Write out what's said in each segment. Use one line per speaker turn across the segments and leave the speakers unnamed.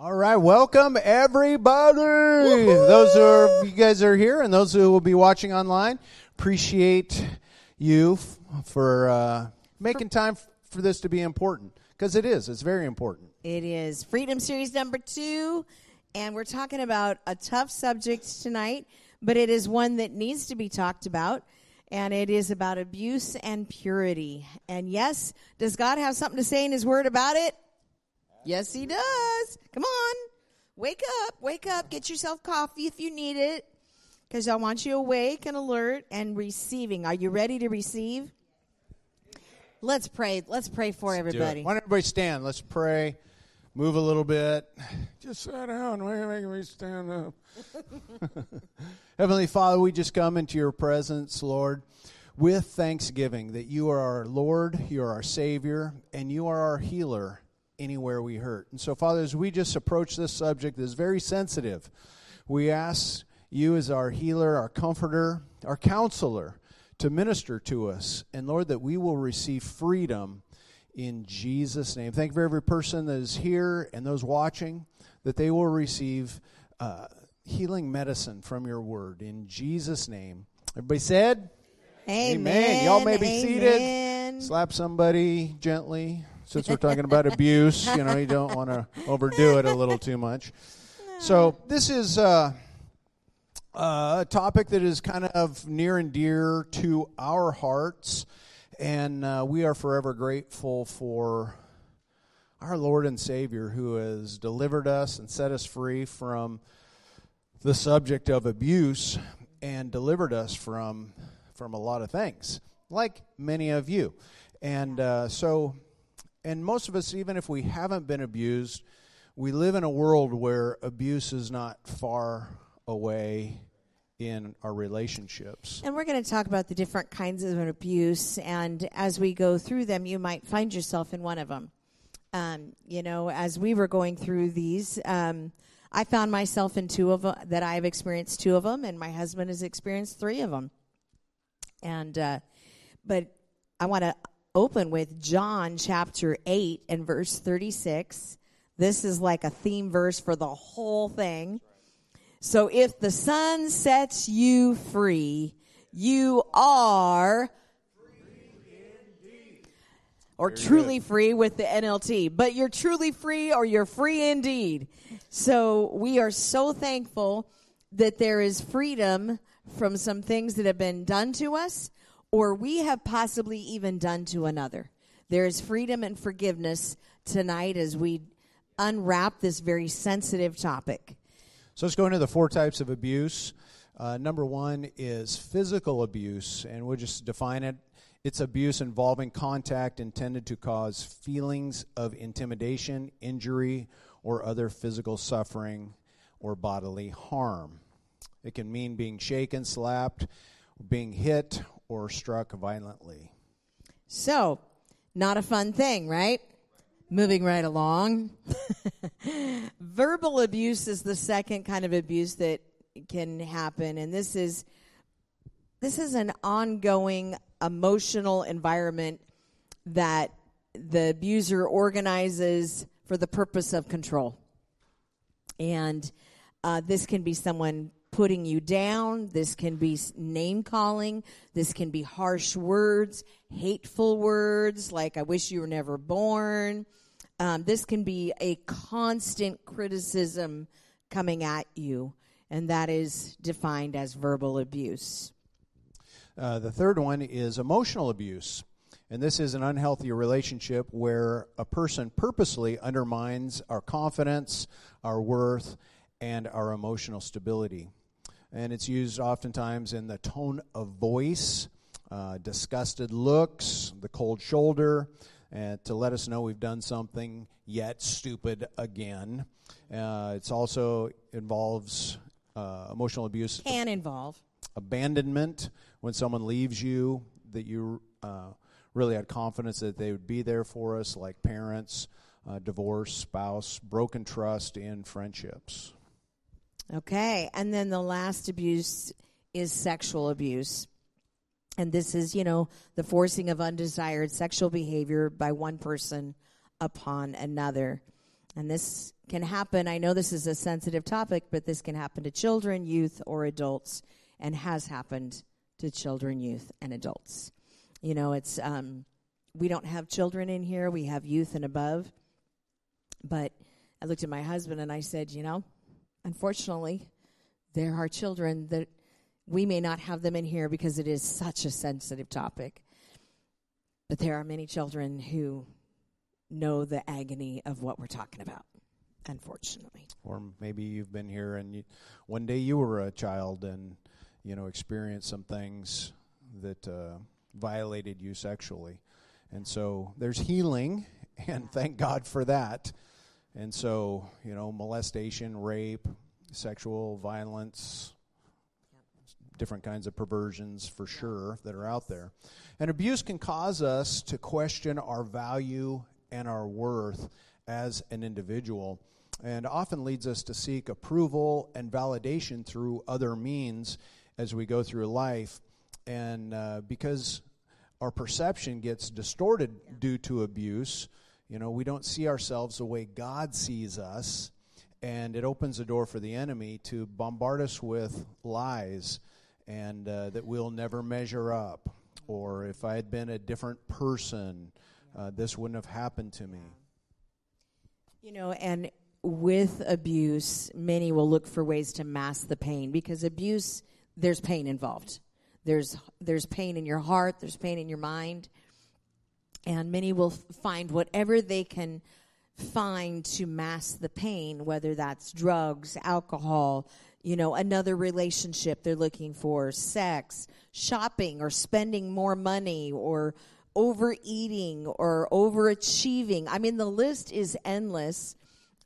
All right, welcome everybody. Those who are you guys are here, and those who will be watching online. Appreciate you f- for uh, making time f- for this to be important because it is. It's very important.
It is Freedom Series number two, and we're talking about a tough subject tonight, but it is one that needs to be talked about, and it is about abuse and purity. And yes, does God have something to say in His Word about it? Yes, He does. Come on, wake up, wake up, get yourself coffee if you need it, because I want you awake and alert and receiving. Are you ready to receive? Let's pray. Let's pray for
it.
everybody.
Why don't everybody stand? Let's pray. Move a little bit. Just sit down. Why are you making me stand up? Heavenly Father, we just come into your presence, Lord, with thanksgiving that you are our Lord, you are our Savior, and you are our healer anywhere we hurt. And so, Father, as we just approach this subject that is very sensitive, we ask you as our healer, our comforter, our counselor to minister to us. And Lord, that we will receive freedom in Jesus' name. Thank you for every person that is here and those watching, that they will receive uh, healing medicine from your word. In Jesus' name. Everybody said?
Amen.
Y'all may be
Amen.
seated. Slap somebody gently. Since we're talking about abuse, you know, you don't want to overdo it a little too much. So, this is uh, a topic that is kind of near and dear to our hearts, and uh, we are forever grateful for our Lord and Savior who has delivered us and set us free from the subject of abuse and delivered us from from a lot of things, like many of you. And uh, so, and most of us, even if we haven't been abused, we live in a world where abuse is not far away in our relationships.
And we're going to talk about the different kinds of abuse. And as we go through them, you might find yourself in one of them. Um, you know, as we were going through these, um, I found myself in two of them, that I've experienced two of them, and my husband has experienced three of them. And, uh, but I want to open with John chapter 8 and verse 36. This is like a theme verse for the whole thing. So if the son sets you free, you are free or truly free with the NLT. But you're truly free or you're free indeed. So we are so thankful that there is freedom from some things that have been done to us or we have possibly even done to another. There is freedom and forgiveness tonight as we unwrap this very sensitive topic.
So let's go into the four types of abuse. Uh, number one is physical abuse, and we'll just define it. It's abuse involving contact intended to cause feelings of intimidation, injury, or other physical suffering or bodily harm. It can mean being shaken, slapped, being hit, or struck violently.
So, not a fun thing, right? Moving right along. Verbal abuse is the second kind of abuse that can happen and this is this is an ongoing emotional environment that the abuser organizes for the purpose of control. And uh, this can be someone putting you down. This can be name calling. This can be harsh words, hateful words like, I wish you were never born. Um, this can be a constant criticism coming at you, and that is defined as verbal abuse.
Uh, the third one is emotional abuse. And this is an unhealthy relationship where a person purposely undermines our confidence, our worth, and our emotional stability. And it's used oftentimes in the tone of voice, uh, disgusted looks, the cold shoulder, uh, to let us know we've done something yet stupid again. Uh, it's also involves uh, emotional abuse
Can involve.
abandonment when someone leaves you that you uh, really had confidence that they would be there for us, like parents, uh, divorce, spouse, broken trust in friendships.
Okay. And then the last abuse is sexual abuse. And this is, you know, the forcing of undesired sexual behavior by one person upon another. And this can happen. I know this is a sensitive topic, but this can happen to children, youth, or adults, and has happened to children, youth, and adults. You know, it's um, we don't have children in here; we have youth and above. But I looked at my husband and I said, you know, unfortunately, there are children that we may not have them in here because it is such a sensitive topic. But there are many children who know the agony of what we're talking about, unfortunately.
Or maybe you've been here and you, one day you were a child and you know experienced some things that uh, violated you sexually, and so there's healing, and thank God for that. And so you know molestation, rape, sexual violence, different kinds of perversions for sure that are out there. And abuse can cause us to question our value and our worth as an individual and often leads us to seek approval and validation through other means as we go through life. And uh, because our perception gets distorted due to abuse, you know, we don't see ourselves the way God sees us. And it opens the door for the enemy to bombard us with lies and uh, that we'll never measure up. Or if I had been a different person, uh, this wouldn't have happened to me.
You know, and with abuse, many will look for ways to mask the pain because abuse, there's pain involved. There's there's pain in your heart, there's pain in your mind, and many will find whatever they can find to mask the pain, whether that's drugs, alcohol, you know, another relationship they're looking for, sex, shopping, or spending more money, or overeating, or overachieving. I mean, the list is endless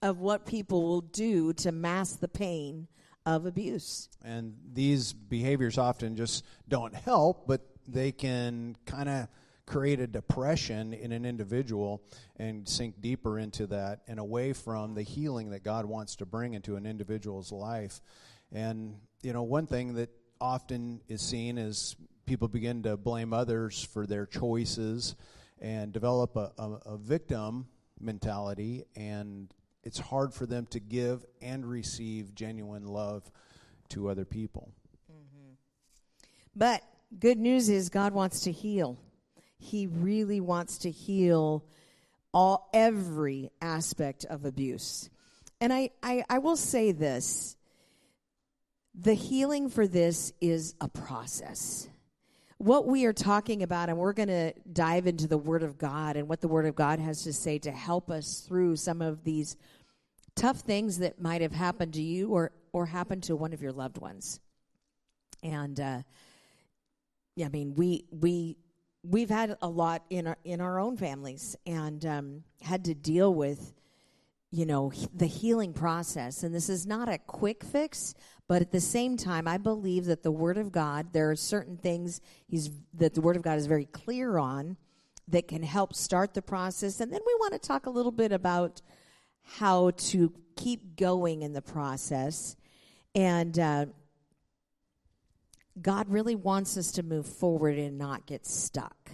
of what people will do to mask the pain of abuse.
And these behaviors often just don't help, but they can kind of create a depression in an individual and sink deeper into that and away from the healing that God wants to bring into an individual's life. And, you know, one thing that often is seen is people begin to blame others for their choices and develop a, a, a victim mentality and it's hard for them to give and receive genuine love to other people.
Mm-hmm. But good news is God wants to heal. He really wants to heal all every aspect of abuse. And I, I, I will say this the healing for this is a process. What we are talking about, and we're going to dive into the Word of God and what the Word of God has to say to help us through some of these tough things that might have happened to you or, or happened to one of your loved ones. And, uh, yeah, I mean, we, we we've had a lot in our in our own families and um, had to deal with you know the healing process. And this is not a quick fix but at the same time i believe that the word of god there are certain things he's that the word of god is very clear on that can help start the process. And then we want to talk a little bit about how to keep going in the process. And uh, God really wants us to move forward and not get stuck.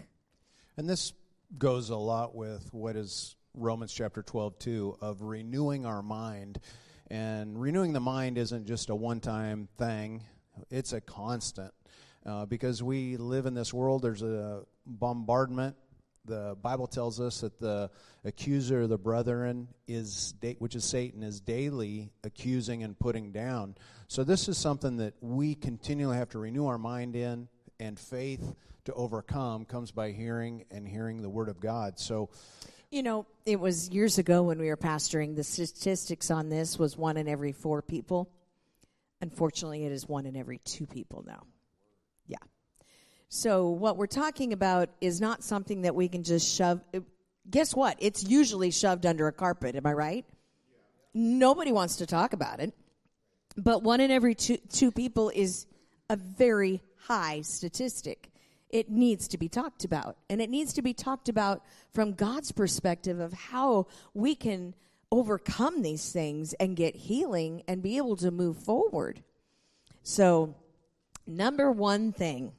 And this goes a lot with what is Romans chapter 12, too, of renewing our mind. And renewing the mind isn't just a one time thing, it's a constant. Uh, because we live in this world, there's a bombardment. The Bible tells us that the accuser of the brethren is, which is Satan, is daily accusing and putting down. So this is something that we continually have to renew our mind in, and faith to overcome comes by hearing and hearing the word of God. So
you know, it was years ago when we were pastoring, the statistics on this was one in every four people. Unfortunately, it is one in every two people now. So, what we're talking about is not something that we can just shove. Guess what? It's usually shoved under a carpet. Am I right? Nobody wants to talk about it. But one in every two, two people is a very high statistic. It needs to be talked about. And it needs to be talked about from God's perspective of how we can overcome these things and get healing and be able to move forward. So, number one thing,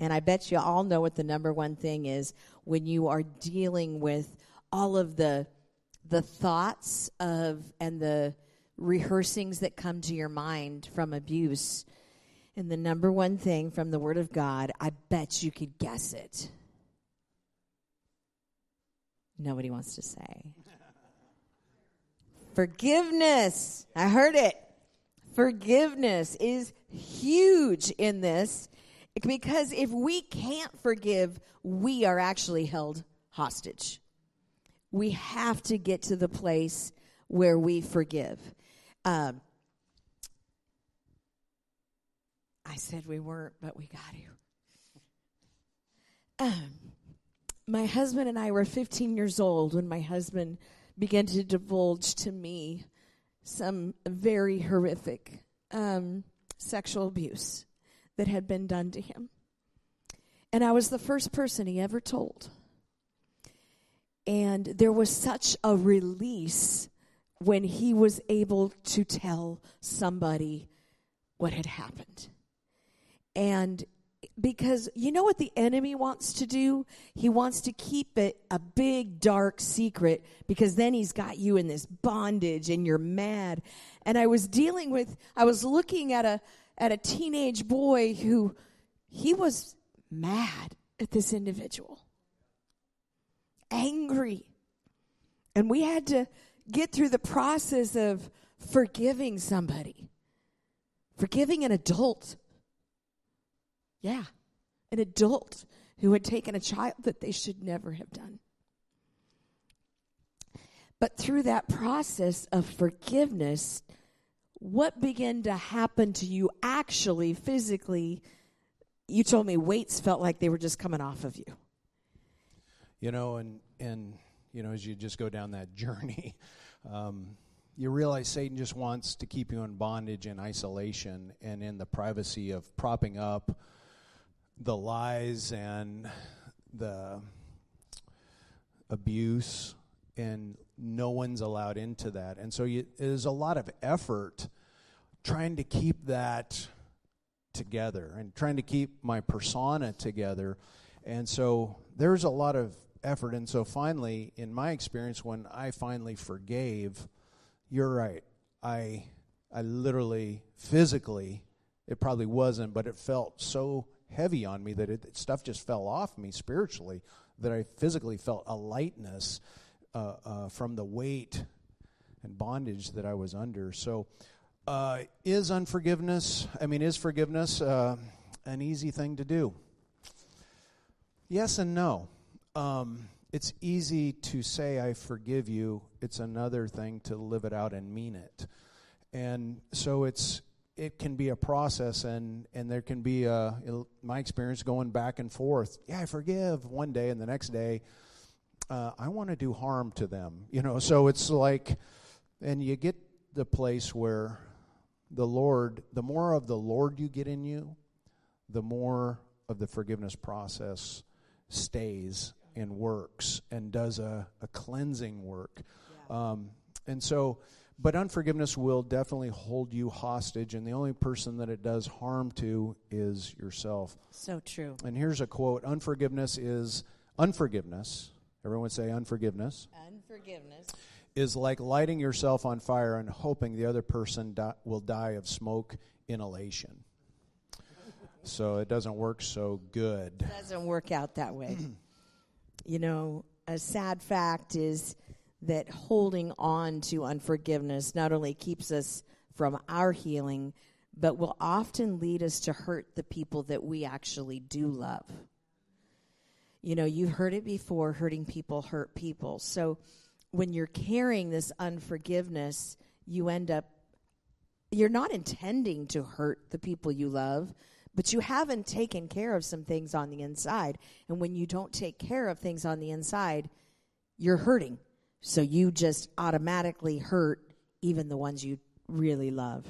and I bet you all know what the number one thing is when you are dealing with all of the the thoughts of and the rehearsings that come to your mind from abuse. And the number one thing from the Word of God, I bet you could guess it. Nobody wants to say. Forgiveness. I heard it. Forgiveness is huge in this because if we can't forgive, we are actually held hostage. We have to get to the place where we forgive. Um, I said we weren't, but we got to. Um, my husband and I were 15 years old when my husband began to divulge to me some very horrific um, sexual abuse that had been done to him. And I was the first person he ever told. And there was such a release when he was able to tell somebody what had happened. And because you know what the enemy wants to do? He wants to keep it a big dark secret because then he's got you in this bondage and you're mad. And I was dealing with I was looking at a at a teenage boy who he was mad at this individual. Angry. And we had to get through the process of forgiving somebody. Forgiving an adult yeah, an adult who had taken a child that they should never have done. But through that process of forgiveness, what began to happen to you actually physically? You told me weights felt like they were just coming off of you.
You know, and and you know, as you just go down that journey, um, you realize Satan just wants to keep you in bondage and isolation and in the privacy of propping up the lies and the abuse, and no one's allowed into that. And so you, is a lot of effort trying to keep that together and trying to keep my persona together. And so there's a lot of effort. And so finally, in my experience, when I finally forgave, you're right. I I literally physically it probably wasn't, but it felt so heavy on me that it, stuff just fell off me spiritually, that I physically felt a lightness uh, uh, from the weight and bondage that I was under. So, uh, is unforgiveness, I mean, is forgiveness uh, an easy thing to do? Yes and no. Um, it's easy to say, I forgive you. It's another thing to live it out and mean it. And so it's it can be a process and and there can be a my experience going back and forth yeah i forgive one day and the next day uh, i want to do harm to them you know so it's like and you get the place where the lord the more of the lord you get in you the more of the forgiveness process stays and works and does a, a cleansing work yeah. um, and so but unforgiveness will definitely hold you hostage, and the only person that it does harm to is yourself.
So true.
And here's a quote Unforgiveness is unforgiveness. Everyone say unforgiveness.
Unforgiveness.
Is like lighting yourself on fire and hoping the other person di- will die of smoke inhalation. so it doesn't work so good.
It doesn't work out that way. you know, a sad fact is that holding on to unforgiveness not only keeps us from our healing, but will often lead us to hurt the people that we actually do love. You know, you've heard it before hurting people hurt people. So when you're carrying this unforgiveness, you end up, you're not intending to hurt the people you love, but you haven't taken care of some things on the inside. And when you don't take care of things on the inside, you're hurting so you just automatically hurt even the ones you really love.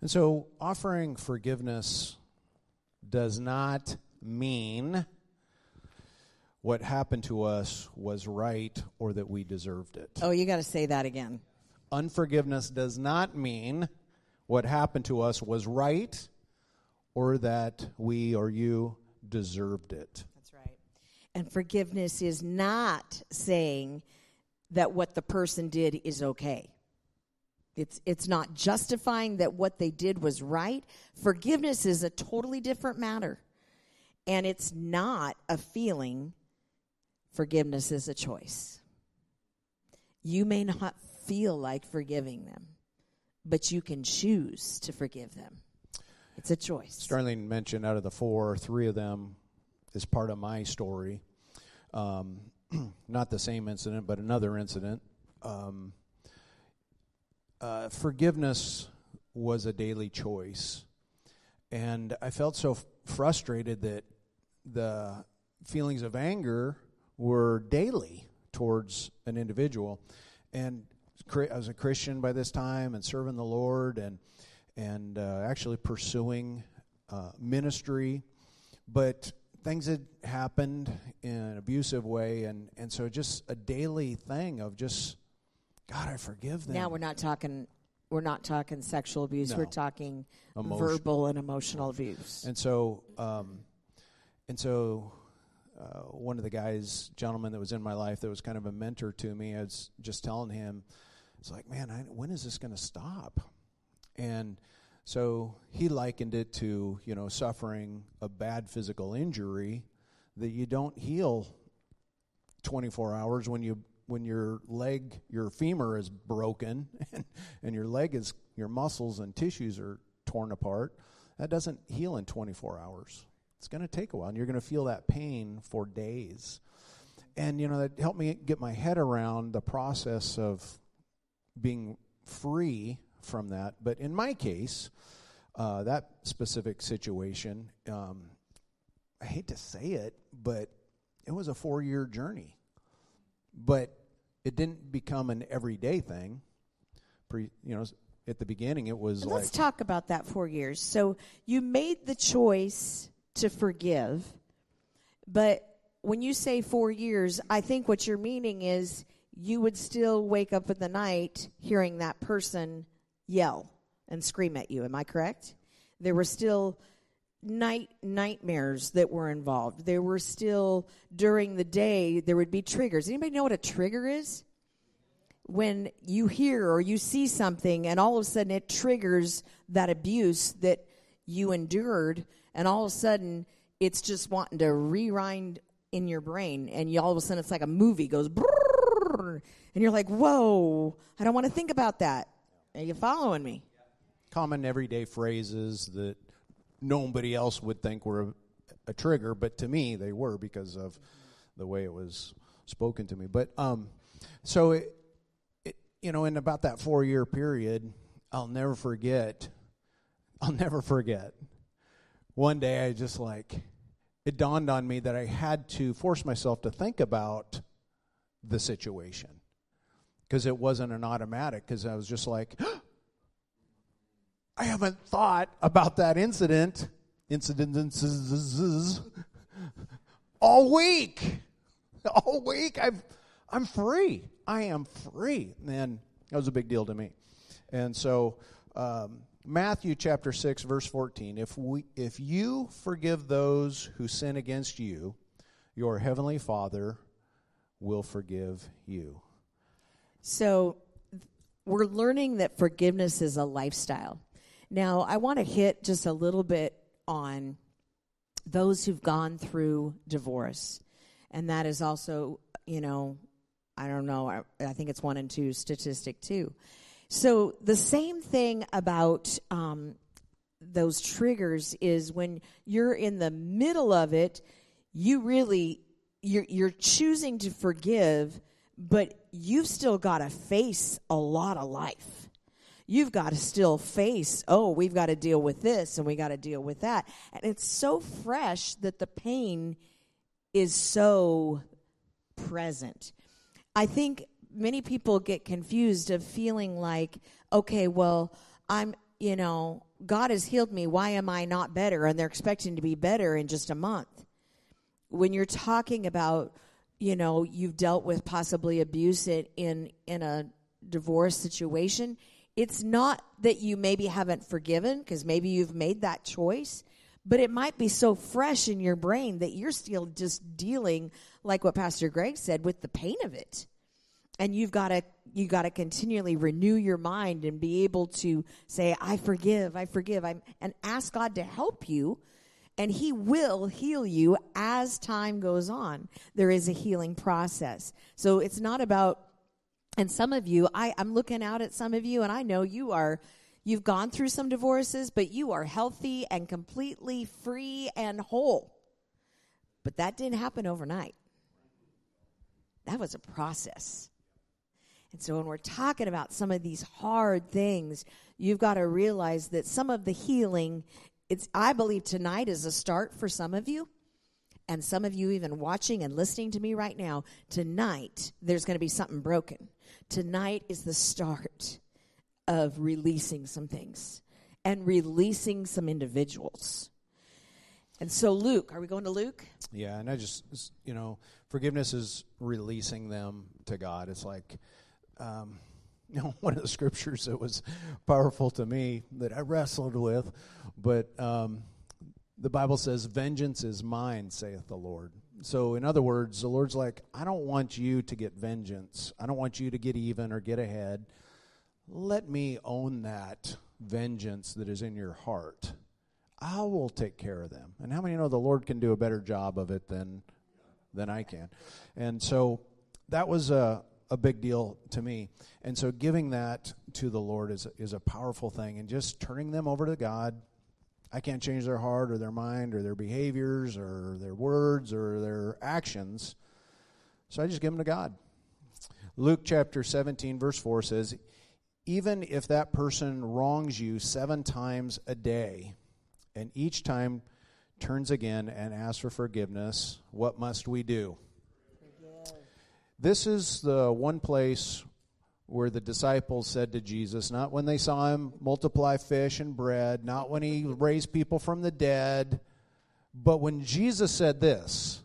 And so offering forgiveness does not mean what happened to us was right or that we deserved it.
Oh, you got to say that again.
Unforgiveness does not mean what happened to us was right or that we or you deserved it.
That's right. And forgiveness is not saying that what the person did is okay. It's, it's not justifying that what they did was right. Forgiveness is a totally different matter. And it's not a feeling, forgiveness is a choice. You may not feel like forgiving them, but you can choose to forgive them. It's a choice.
Starlene mentioned out of the four, three of them is part of my story. Um, not the same incident, but another incident. Um, uh, forgiveness was a daily choice. And I felt so f- frustrated that the feelings of anger were daily towards an individual. And I was a Christian by this time and serving the Lord and, and uh, actually pursuing uh, ministry. But things had happened in an abusive way. And, and so just a daily thing of just God, I forgive them.
Now we're not talking we're not talking sexual abuse.
No.
We're talking
Emotion.
verbal and emotional abuse.
And so, um, and so, uh, one of the guys, gentleman that was in my life, that was kind of a mentor to me, I was just telling him, it's like, man, I, when is this going to stop? And so he likened it to, you know, suffering a bad physical injury that you don't heal 24 hours when you when your leg, your femur is broken and, and your leg is, your muscles and tissues are torn apart, that doesn't heal in 24 hours. It's going to take a while, and you're going to feel that pain for days. And, you know, that helped me get my head around the process of being free from that. But in my case, uh, that specific situation, um, I hate to say it, but it was a four year journey but it didn't become an everyday thing. Pre, you know, at the beginning, it was
Let's
like
talk about that four years. So you made the choice to forgive, but when you say four years, I think what you're meaning is you would still wake up in the night hearing that person yell and scream at you. Am I correct? There were still night nightmares that were involved. There were still during the day there would be triggers. Anybody know what a trigger is? When you hear or you see something and all of a sudden it triggers that abuse that you endured and all of a sudden it's just wanting to rewind in your brain and you all of a sudden it's like a movie goes and you're like, "Whoa, I don't want to think about that." Are you following me?
common everyday phrases that nobody else would think were a, a, trigger, but to me they were because of the way it was spoken to me. But um, so it, it, you know, in about that four year period, I'll never forget. I'll never forget. One day, I just like it dawned on me that I had to force myself to think about the situation because it wasn't an automatic. Because I was just like. I haven't thought about that incident, incidences, all week. All week, I've, I'm free. I am free. And that was a big deal to me. And so, um, Matthew chapter 6, verse 14 if, we, if you forgive those who sin against you, your heavenly Father will forgive you.
So, we're learning that forgiveness is a lifestyle. Now, I want to hit just a little bit on those who've gone through divorce. And that is also, you know, I don't know, I, I think it's one and two statistic too. So the same thing about um, those triggers is when you're in the middle of it, you really you're you're choosing to forgive, but you've still got to face a lot of life you've got to still face, oh, we've got to deal with this and we got to deal with that. And it's so fresh that the pain is so present. I think many people get confused of feeling like, okay, well, I'm, you know, God has healed me. Why am I not better? And they're expecting to be better in just a month. When you're talking about, you know, you've dealt with possibly abuse in in a divorce situation, it's not that you maybe haven't forgiven because maybe you've made that choice, but it might be so fresh in your brain that you're still just dealing, like what Pastor Greg said, with the pain of it. And you've got to you got to continually renew your mind and be able to say i forgive i forgive I'm, and ask god to help you and he will heal you as time goes on. There is a healing process. So it's not about and some of you I, i'm looking out at some of you and i know you are you've gone through some divorces but you are healthy and completely free and whole. But that didn't happen overnight. That was a process and so when we're talking about some of these hard things, you've got to realize that some of the healing, it's I believe tonight is a start for some of you. And some of you even watching and listening to me right now, tonight there's going to be something broken. Tonight is the start of releasing some things and releasing some individuals. And so, Luke, are we going to Luke?
Yeah, and I just, you know, forgiveness is releasing them to God. It's like, um, you know, one of the scriptures that was powerful to me that I wrestled with, but um, the Bible says, Vengeance is mine, saith the Lord. So, in other words, the Lord's like, I don't want you to get vengeance. I don't want you to get even or get ahead. Let me own that vengeance that is in your heart. I will take care of them. And how many know the Lord can do a better job of it than than I can? And so that was a a big deal to me. And so giving that to the Lord is, is a powerful thing. And just turning them over to God. I can't change their heart or their mind or their behaviors or their words or their actions. So I just give them to God. Luke chapter 17, verse 4 says, Even if that person wrongs you seven times a day, and each time turns again and asks for forgiveness, what must we do? This is the one place where the disciples said to Jesus, not when they saw him multiply fish and bread, not when he raised people from the dead, but when Jesus said this,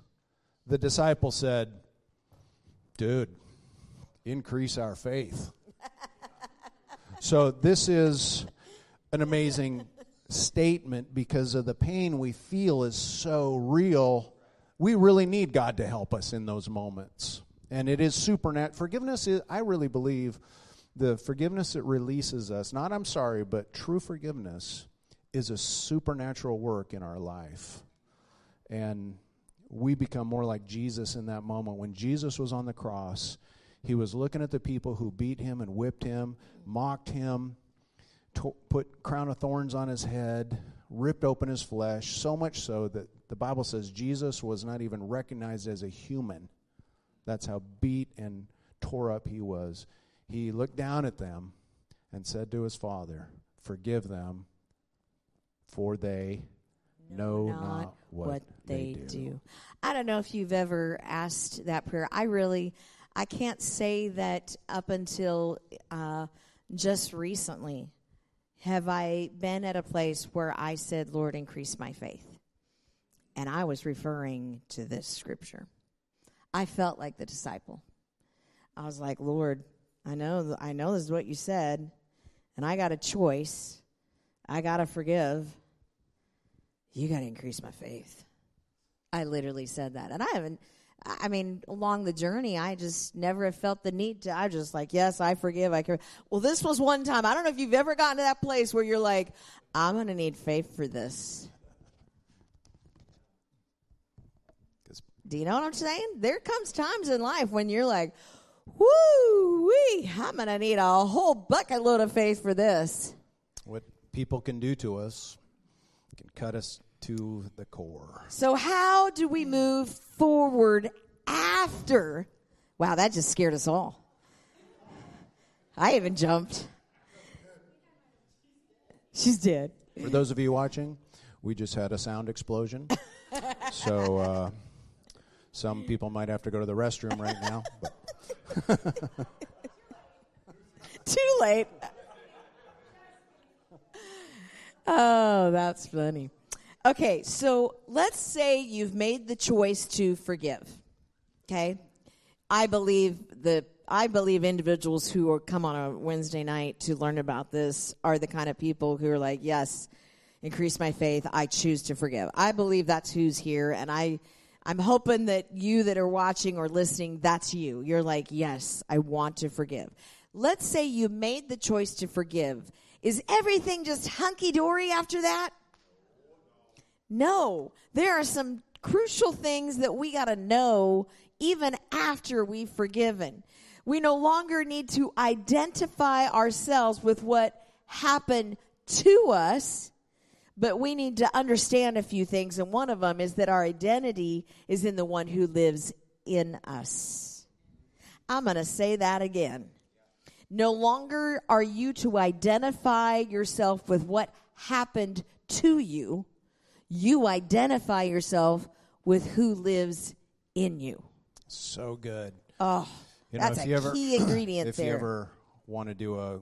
the disciples said, Dude, increase our faith. so this is an amazing statement because of the pain we feel is so real. We really need God to help us in those moments and it is supernatural. Forgiveness is, I really believe, the forgiveness that releases us, not I'm sorry, but true forgiveness is a supernatural work in our life. And we become more like Jesus in that moment. When Jesus was on the cross, he was looking at the people who beat him and whipped him, mocked him, to- put crown of thorns on his head, ripped open his flesh, so much so that the Bible says Jesus was not even recognized as a human that's how beat and tore up he was. He looked down at them and said to his father, Forgive them, for they know, know not, not, what, what they, they do. do.
I don't know if you've ever asked that prayer. I really, I can't say that up until uh, just recently have I been at a place where I said, Lord, increase my faith. And I was referring to this scripture. I felt like the disciple. I was like, Lord, I know, I know this is what you said, and I got a choice. I got to forgive. You got to increase my faith. I literally said that. And I haven't, I mean, along the journey, I just never have felt the need to. I just like, yes, I forgive. I can. Well, this was one time. I don't know if you've ever gotten to that place where you're like, I'm going to need faith for this. Do you know what I'm saying? There comes times in life when you're like, whoo wee, I'm going to need a whole bucket load of faith for this.
What people can do to us can cut us to the core.
So, how do we move forward after? Wow, that just scared us all. I even jumped. She's dead.
For those of you watching, we just had a sound explosion. so, uh, some people might have to go to the restroom right now.
Too late. Oh, that's funny. Okay, so let's say you've made the choice to forgive. Okay? I believe the I believe individuals who are, come on a Wednesday night to learn about this are the kind of people who are like, "Yes, increase my faith. I choose to forgive." I believe that's who's here and I I'm hoping that you that are watching or listening, that's you. You're like, yes, I want to forgive. Let's say you made the choice to forgive. Is everything just hunky dory after that? No. There are some crucial things that we got to know even after we've forgiven. We no longer need to identify ourselves with what happened to us, but we need to understand a few things. And one of them is that our identity is in the one who lives in us. I'm going to say that again. No longer are you to identify yourself with what happened to you. You identify yourself with who lives in you.
So good.
Oh,
You know,
that's
if
a
you ever-
key ingredient
if
there.
you ever want to do a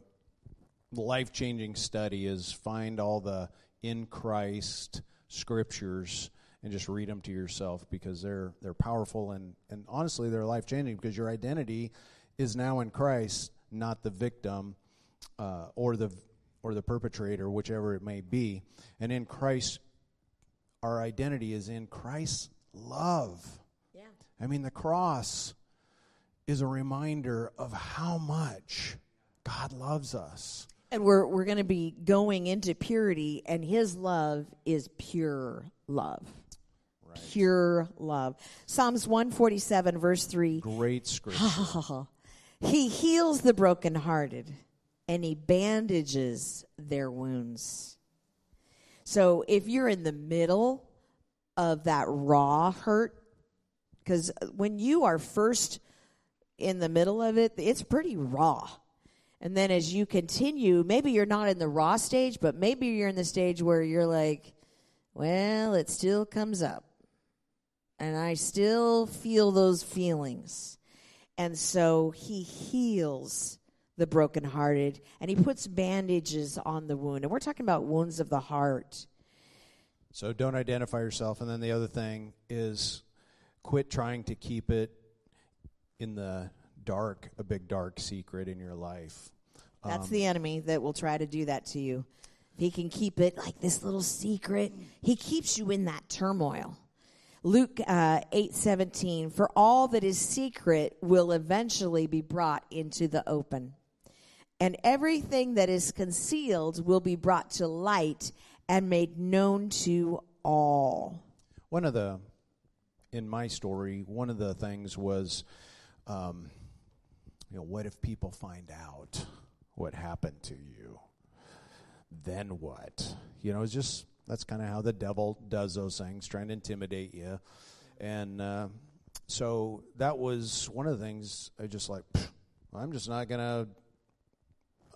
life changing study, is find all the in Christ scriptures and just read them to yourself because they're they're powerful and and honestly they're life changing because your identity is now in Christ, not the victim uh, or the or the perpetrator, whichever it may be. And in Christ, our identity is in Christ's love.
yeah.
I mean, the cross is a reminder of how much God loves us.
And we're we're going to be going into purity, and His love is pure love. Pure love. Psalms one forty seven, verse three.
Great scripture.
He heals the brokenhearted, and He bandages their wounds. So if you're in the middle of that raw hurt, because when you are first in the middle of it, it's pretty raw. And then as you continue, maybe you're not in the raw stage, but maybe you're in the stage where you're like, well, it still comes up. And I still feel those feelings. And so he heals the brokenhearted and he puts bandages on the wound. And we're talking about wounds of the heart.
so don't identify yourself. And then the other thing is quit trying to keep it in the dark, a big dark secret in your life.
That's
Um,
the enemy that will try to do that to you. He can keep it like this little secret. He keeps you in that turmoil. Luke uh, eight seventeen. For all that is secret will eventually be brought into the open, and everything that is concealed will be brought to light and made known to all.
One of the, in my story, one of the things was, um, you know, what if people find out what happened to you? Then what? You know, it's just that's kind of how the devil does those things, trying to intimidate you. And uh, so that was one of the things I just like, I'm just not going to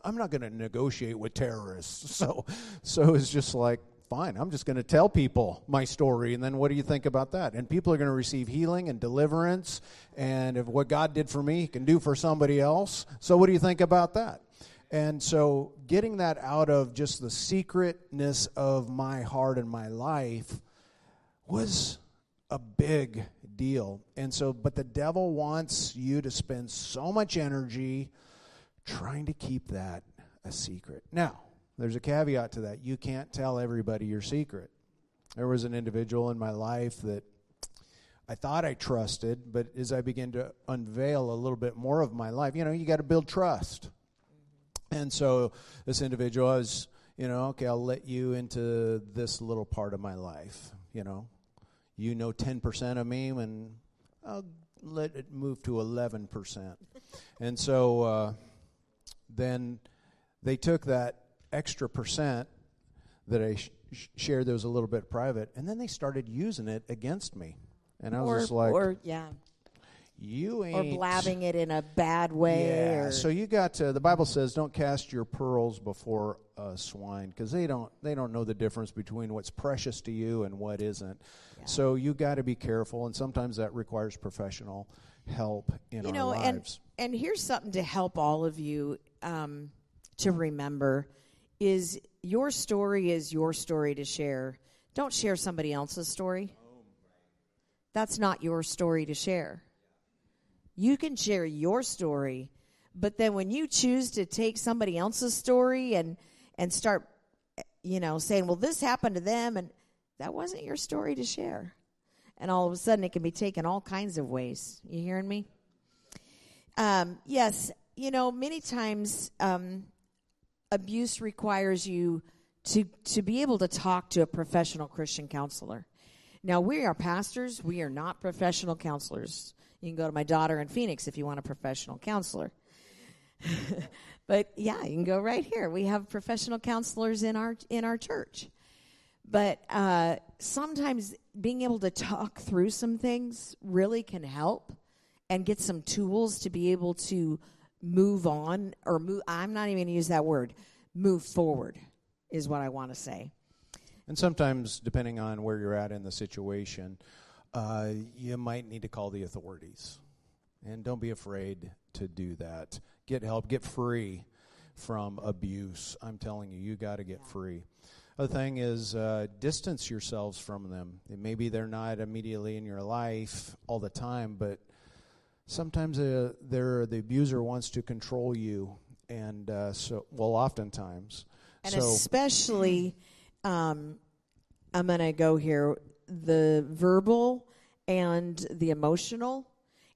I'm not going to negotiate with terrorists. So, so it's just like, fine, I'm just going to tell people my story, and then what do you think about that? And people are going to receive healing and deliverance, and if what God did for me, He can do for somebody else. So, what do you think about that? And so, getting that out of just the secretness of my heart and my life was a big deal. And so, but the devil wants you to spend so much energy trying to keep that a secret. Now, there's a caveat to that. You can't tell everybody your secret. There was an individual in my life that I thought I trusted, but as I began to unveil a little bit more of my life, you know, you got to build trust. And so this individual was, you know, okay, I'll let you into this little part of my life, you know. You know 10% of me, and I'll let it move to 11%. and so uh, then they took that extra percent that I sh- sh- shared that was a little bit private, and then they started using it against me. And I was
or,
just like,
or yeah,
you
or blabbing it in a bad way.
yeah.
or,
So you got to, the Bible says, don't cast your pearls before uh, swine because they don't they don't know the difference between what's precious to you and what isn't. So you got to be careful, and sometimes that requires professional help in
you
our
know,
lives.
and and here's something to help all of you um, to remember: is your story is your story to share. Don't share somebody else's story. That's not your story to share. You can share your story, but then when you choose to take somebody else's story and and start, you know, saying, "Well, this happened to them," and that wasn't your story to share. and all of a sudden it can be taken all kinds of ways. You hearing me? Um, yes, you know, many times um, abuse requires you to to be able to talk to a professional Christian counselor. Now, we are pastors. We are not professional counselors. You can go to my daughter in Phoenix if you want a professional counselor. but yeah, you can go right here. We have professional counselors in our in our church. But uh, sometimes being able to talk through some things really can help and get some tools to be able to move on or move. I'm not even going to use that word. Move forward is what I want to say.
And sometimes, depending on where you're at in the situation, uh, you might need to call the authorities. And don't be afraid to do that. Get help, get free from abuse. I'm telling you, you got to get free. Other thing is uh, distance yourselves from them. Maybe they're not immediately in your life all the time, but sometimes uh, they're, the abuser wants to control you, and uh, so well, oftentimes,
and
so,
especially, um, I'm going to go here the verbal and the emotional.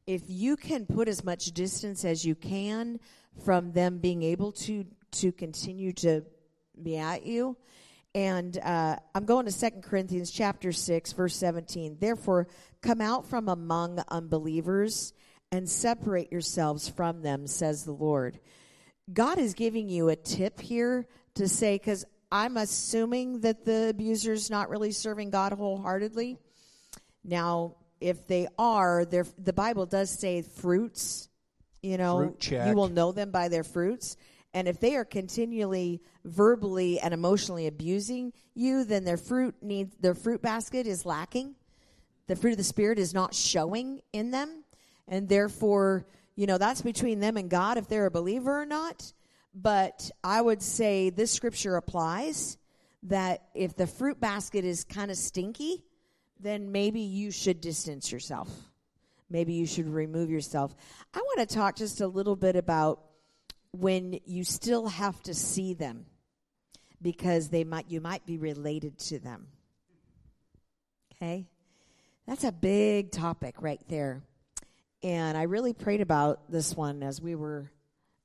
If you can put as much distance as you can from them being able to to continue to be at you, and uh, I'm going to Second Corinthians chapter six, verse seventeen. Therefore, come out from among unbelievers and separate yourselves from them, says the Lord. God is giving you a tip here to say, because I'm assuming that the abuser's not really serving God wholeheartedly. Now, if they are, the Bible does say fruits. You know,
Fruit
you will know them by their fruits. And if they are continually verbally and emotionally abusing you, then their fruit needs their fruit basket is lacking. The fruit of the spirit is not showing in them, and therefore, you know, that's between them and God if they're a believer or not. But I would say this scripture applies that if the fruit basket is kind of stinky, then maybe you should distance yourself. Maybe you should remove yourself. I want to talk just a little bit about when you still have to see them because they might you might be related to them. Okay? That's a big topic right there. And I really prayed about this one as we were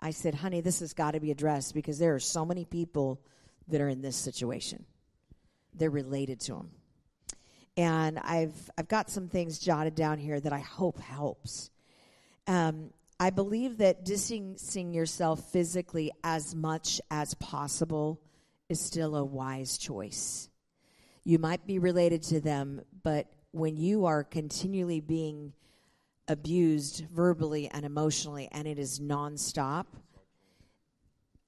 I said, honey, this has got to be addressed because there are so many people that are in this situation. They're related to them. And I've, I've got some things jotted down here that I hope helps. Um, I believe that distancing yourself physically as much as possible is still a wise choice. You might be related to them, but when you are continually being abused verbally and emotionally, and it is nonstop,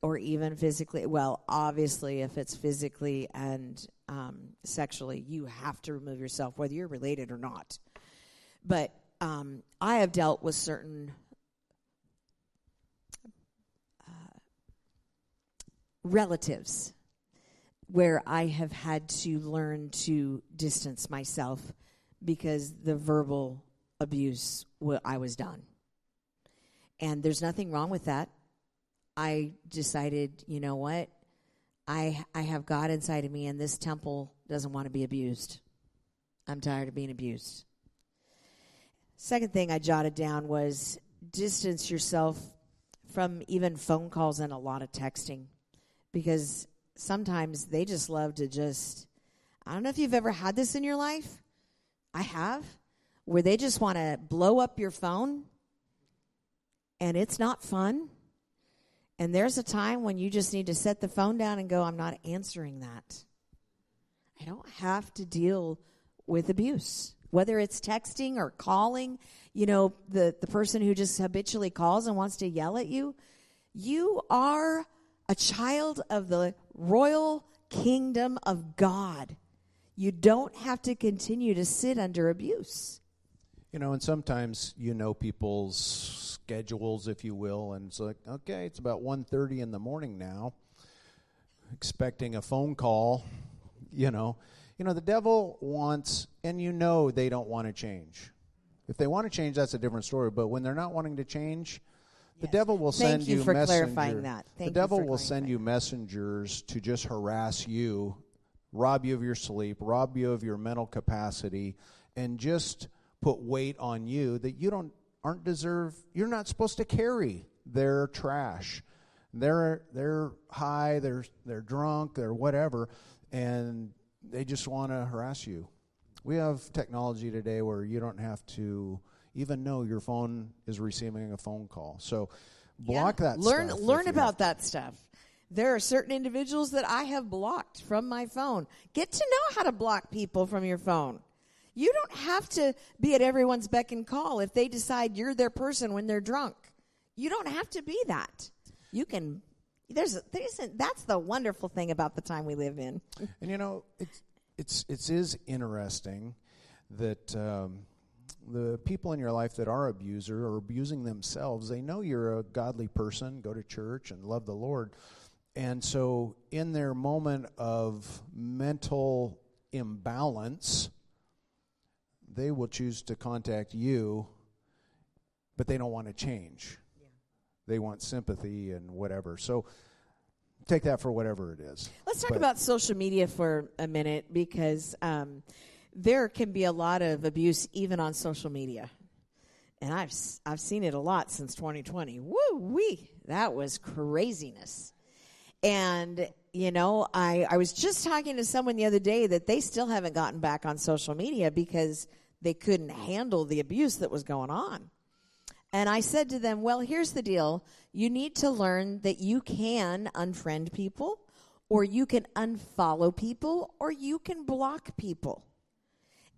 or even physically. Well, obviously, if it's physically and um, sexually, you have to remove yourself, whether you're related or not. But um, I have dealt with certain uh, relatives where I have had to learn to distance myself because the verbal abuse I was done. And there's nothing wrong with that. I decided, you know what? I I have God inside of me and this temple doesn't want to be abused. I'm tired of being abused. Second thing I jotted down was distance yourself from even phone calls and a lot of texting because sometimes they just love to just I don't know if you've ever had this in your life. I have where they just want to blow up your phone and it's not fun. And there's a time when you just need to set the phone down and go, I'm not answering that. I don't have to deal with abuse, whether it's texting or calling. You know, the, the person who just habitually calls and wants to yell at you. You are a child of the royal kingdom of God. You don't have to continue to sit under abuse.
You know, and sometimes you know people's schedules, if you will, and it's like, okay, it's about 1.30 in the morning now, expecting a phone call, you know. You know, the devil wants, and you know they don't want to change. If they want to change, that's a different story. But when they're not wanting to change, the devil will
Thank
send
you,
you,
for
messenger,
clarifying that. Thank
the devil will send you messengers to just harass you, rob you of your sleep, rob you of your mental capacity, and just put weight on you that you don't aren't deserve you're not supposed to carry their trash. They're they're high, they're they're drunk, they're whatever, and they just want to harass you. We have technology today where you don't have to even know your phone is receiving a phone call. So block
Yeah.
that
learn
stuff
learn about that stuff there are certain individuals that i have blocked from my phone get to know how to block people from your phone you don't have to be at everyone's beck and call if they decide you're their person when they're drunk. You don't have to be that. You can there's there isn't that's the wonderful thing about the time we live in.
And you know, it's it's it is interesting that um, the people in your life that are abuser or abusing themselves, they know you're a godly person, go to church and love the Lord, and so in their moment of mental imbalance, they will choose to contact you, but they don't want to change. They want sympathy and whatever. So take that for whatever it is.
Let's talk
But-
about social media for a minute because um, there can be a lot of abuse even on social media, and I've I've seen it a lot since 2020. Woo wee, that was craziness. And you know, I I was just talking to someone the other day that they still haven't gotten back on social media because they couldn't handle the abuse that was going on. And I said to them, Well, here's the deal. You need to learn that you can unfriend people, or you can unfollow people, or you can block people.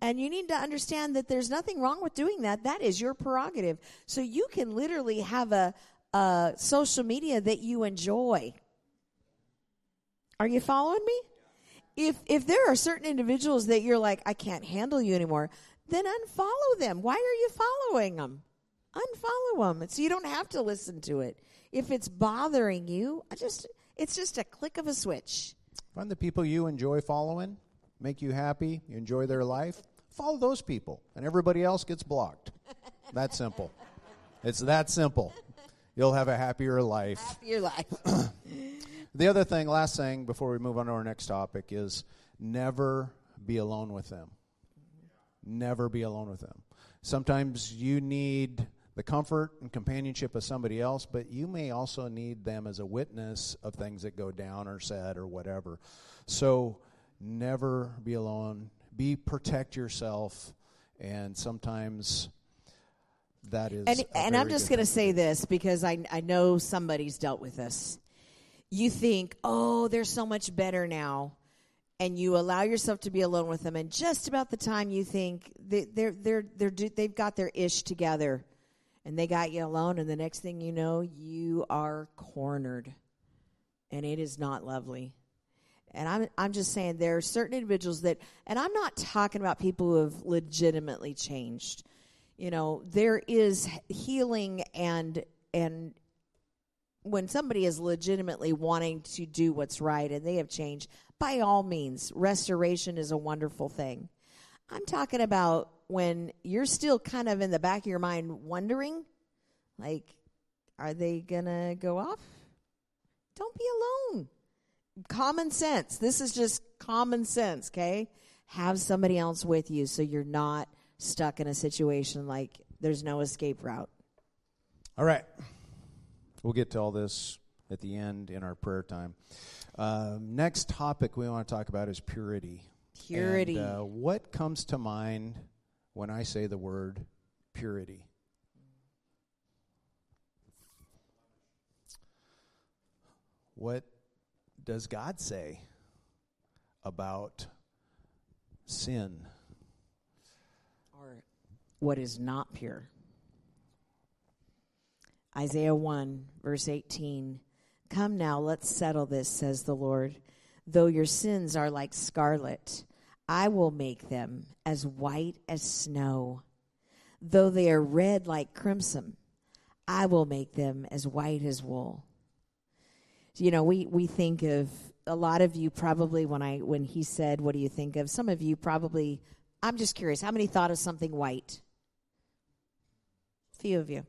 And you need to understand that there's nothing wrong with doing that. That is your prerogative. So you can literally have a, a social media that you enjoy. Are you following me? If if there are certain individuals that you're like, I can't handle you anymore, then unfollow them. Why are you following them? Unfollow them, so you don't have to listen to it. If it's bothering you, I just it's just a click of a switch.
Find the people you enjoy following, make you happy, you enjoy their life. Follow those people, and everybody else gets blocked. that simple. It's that simple. You'll have a happier life.
Your life.
The other thing, last thing before we move on to our next topic, is never be alone with them. Never be alone with them. Sometimes you need the comfort and companionship of somebody else, but you may also need them as a witness of things that go down or said or whatever. So never be alone. Be protect yourself, and sometimes that is.
and and I'm just going to say this because I I know somebody's dealt with this. You think, "Oh, they're so much better now." And you allow yourself to be alone with them and just about the time you think they, they're they're they're they've got their ish together and they got you alone and the next thing you know you are cornered and it is not lovely. And I'm I'm just saying there are certain individuals that and I'm not talking about people who have legitimately changed. You know, there is healing and and when somebody is legitimately wanting to do what's right and they have changed, by all means, restoration is a wonderful thing. I'm talking about when you're still kind of in the back of your mind wondering, like, are they going to go off? Don't be alone. Common sense. This is just common sense, okay? Have somebody else with you so you're not stuck in a situation like there's no escape route.
All right. We'll get to all this at the end in our prayer time. Um, next topic we want to talk about is purity.
Purity.
And, uh, what comes to mind when I say the word purity? What does God say about sin?
or what is not pure. Isaiah 1, verse 18 Come now, let's settle this, says the Lord. Though your sins are like scarlet, I will make them as white as snow. Though they are red like crimson, I will make them as white as wool. You know, we, we think of a lot of you probably when I when he said, "What do you think of?" Some of you probably. I'm just curious. How many thought of something white? A Few of you.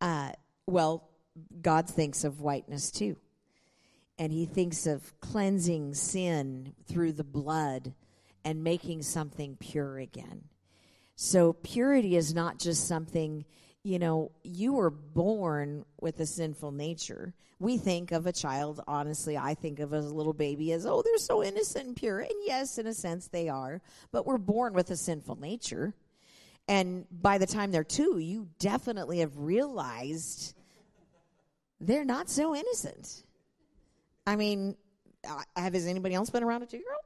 Uh, well, God thinks of whiteness too, and He thinks of cleansing sin through the blood and making something pure again. So purity is not just something, you know, you were born with a sinful nature. We think of a child, honestly, I think of a little baby as, oh, they're so innocent and pure. And yes, in a sense they are, but we're born with a sinful nature. And by the time they're two, you definitely have realized they're not so innocent. I mean, have has anybody else been around a two year old?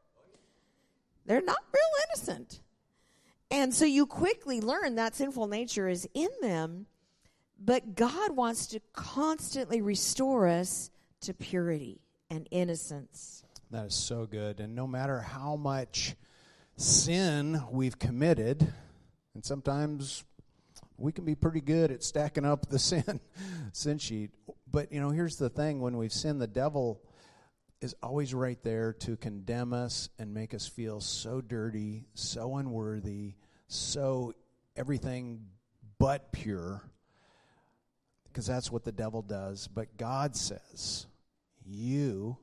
They're not real innocent. And so you quickly learn that sinful nature is in them, but God wants to constantly restore us to purity and innocence.
That is so good. And no matter how much sin we've committed, and sometimes we can be pretty good at stacking up the sin sin sheet. But you know, here's the thing when we've sinned, the devil is always right there to condemn us and make us feel so dirty, so unworthy, so everything but pure. Because that's what the devil does. But God says, you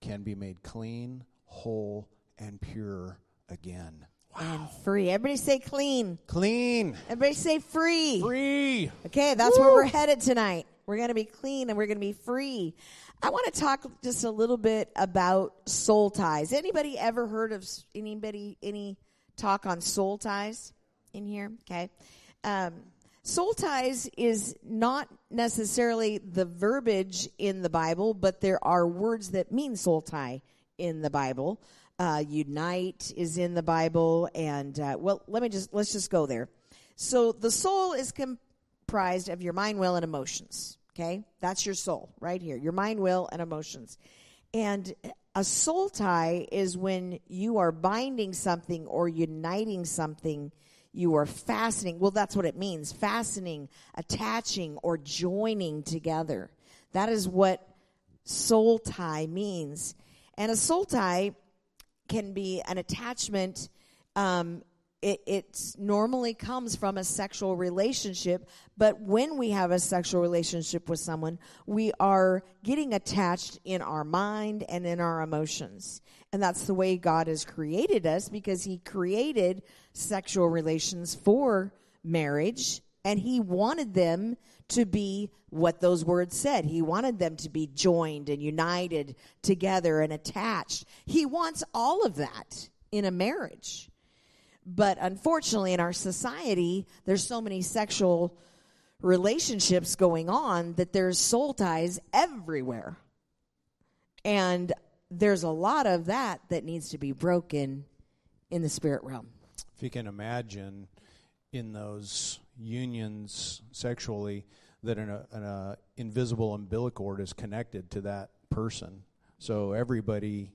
can be made clean, whole, and pure again.
Wow. And free. Everybody say clean.
Clean.
Everybody say free.
Free.
Okay, that's Woo. where we're headed tonight. We're going to be clean and we're going to be free. I want to talk just a little bit about soul ties. Anybody ever heard of anybody any talk on soul ties in here? Okay. Um, soul ties is not necessarily the verbiage in the Bible, but there are words that mean soul tie in the Bible. Uh, unite is in the Bible, and uh, well, let me just let's just go there. So the soul is comprised of your mind, will, and emotions. Okay? That's your soul right here. Your mind, will, and emotions. And a soul tie is when you are binding something or uniting something. You are fastening. Well, that's what it means fastening, attaching, or joining together. That is what soul tie means. And a soul tie can be an attachment um, it, it normally comes from a sexual relationship, but when we have a sexual relationship with someone, we are getting attached in our mind and in our emotions. And that's the way God has created us because He created sexual relations for marriage and He wanted them to be what those words said. He wanted them to be joined and united together and attached. He wants all of that in a marriage. But unfortunately, in our society, there's so many sexual relationships going on that there's soul ties everywhere. And there's a lot of that that needs to be broken in the spirit realm.
If you can imagine in those unions sexually that an, an uh, invisible umbilical cord is connected to that person. So everybody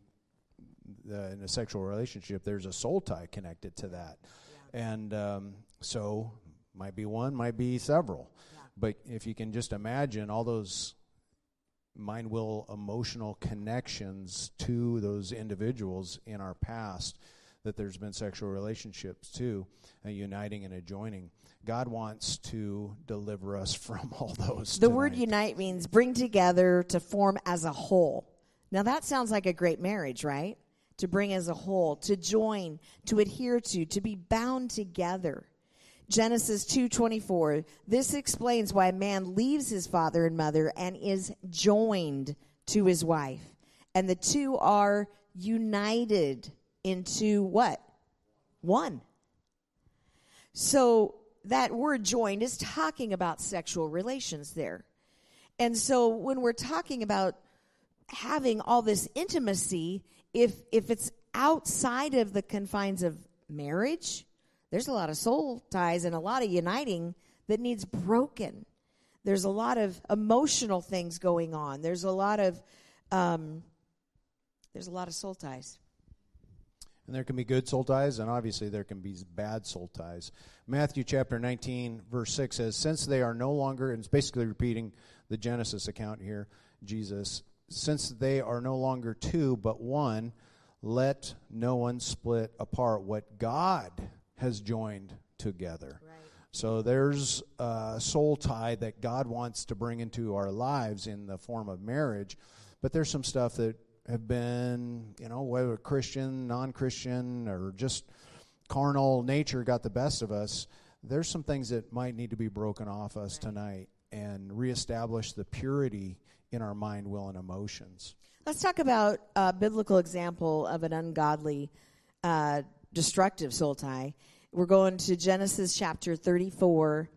uh, in a sexual relationship, there's a soul tie connected to that. Yeah. And um, so, might be one, might be several. Yeah. But if you can just imagine all those mind, will, emotional connections to those individuals in our past that there's been sexual relationships too, uh, uniting and adjoining. God wants to deliver us from all those.
The tonight. word unite means bring together to form as a whole. Now that sounds like a great marriage, right? To bring as a whole, to join, to adhere to, to be bound together. Genesis 2:24. This explains why a man leaves his father and mother and is joined to his wife. And the two are united into what? One. So that word joined is talking about sexual relations there. And so when we're talking about having all this intimacy, if if it's outside of the confines of marriage, there's a lot of soul ties and a lot of uniting that needs broken. There's a lot of emotional things going on. There's a lot of um, there's a lot of soul ties.
And there can be good soul ties, and obviously there can be bad soul ties. Matthew chapter 19, verse 6 says, Since they are no longer, and it's basically repeating the Genesis account here, Jesus since they are no longer two but one, let no one split apart what God has joined together. Right. So there's a soul tie that God wants to bring into our lives in the form of marriage, but there's some stuff that have been, you know, whether Christian, non-Christian, or just carnal nature got the best of us, there's some things that might need to be broken off us tonight and reestablish the purity in our mind, will, and emotions.
Let's talk about a biblical example of an ungodly, uh, destructive soul tie. We're going to Genesis chapter 34,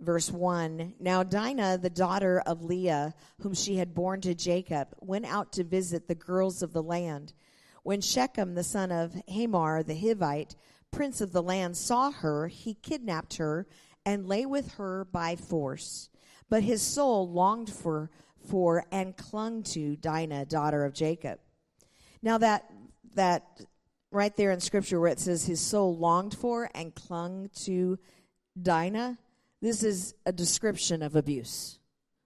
verse 1. Now, Dinah, the daughter of Leah, whom she had borne to Jacob, went out to visit the girls of the land. When Shechem, the son of Hamor the Hivite, prince of the land, saw her, he kidnapped her and lay with her by force. But his soul longed for, for and clung to Dinah, daughter of Jacob. Now that that right there in scripture where it says his soul longed for and clung to Dinah, this is a description of abuse.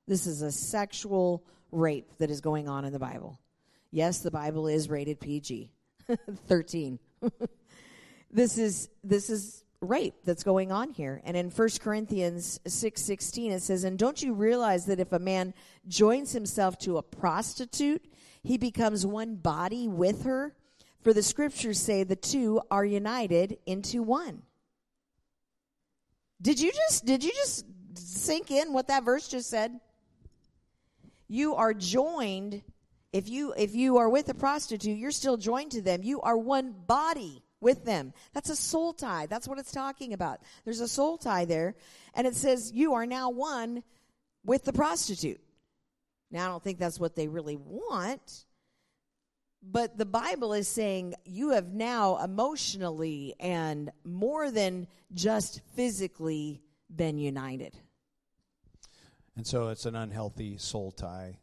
This is a sexual rape that is going on in the Bible. Yes, the Bible is rated PG 13. this is this is rape that's going on here. And in 1 Corinthians 6:16 it says, "And don't you realize that if a man joins himself to a prostitute, he becomes one body with her? For the scriptures say the two are united into one." Did you just did you just sink in what that verse just said? You are joined if you if you are with a prostitute, you're still joined to them. You are one body with them. That's a soul tie. That's what it's talking about. There's a soul tie there, and it says you are now one with the prostitute. Now I don't think that's what they really want. But the Bible is saying you have now emotionally and more than just physically been united.
And so it's an unhealthy soul tie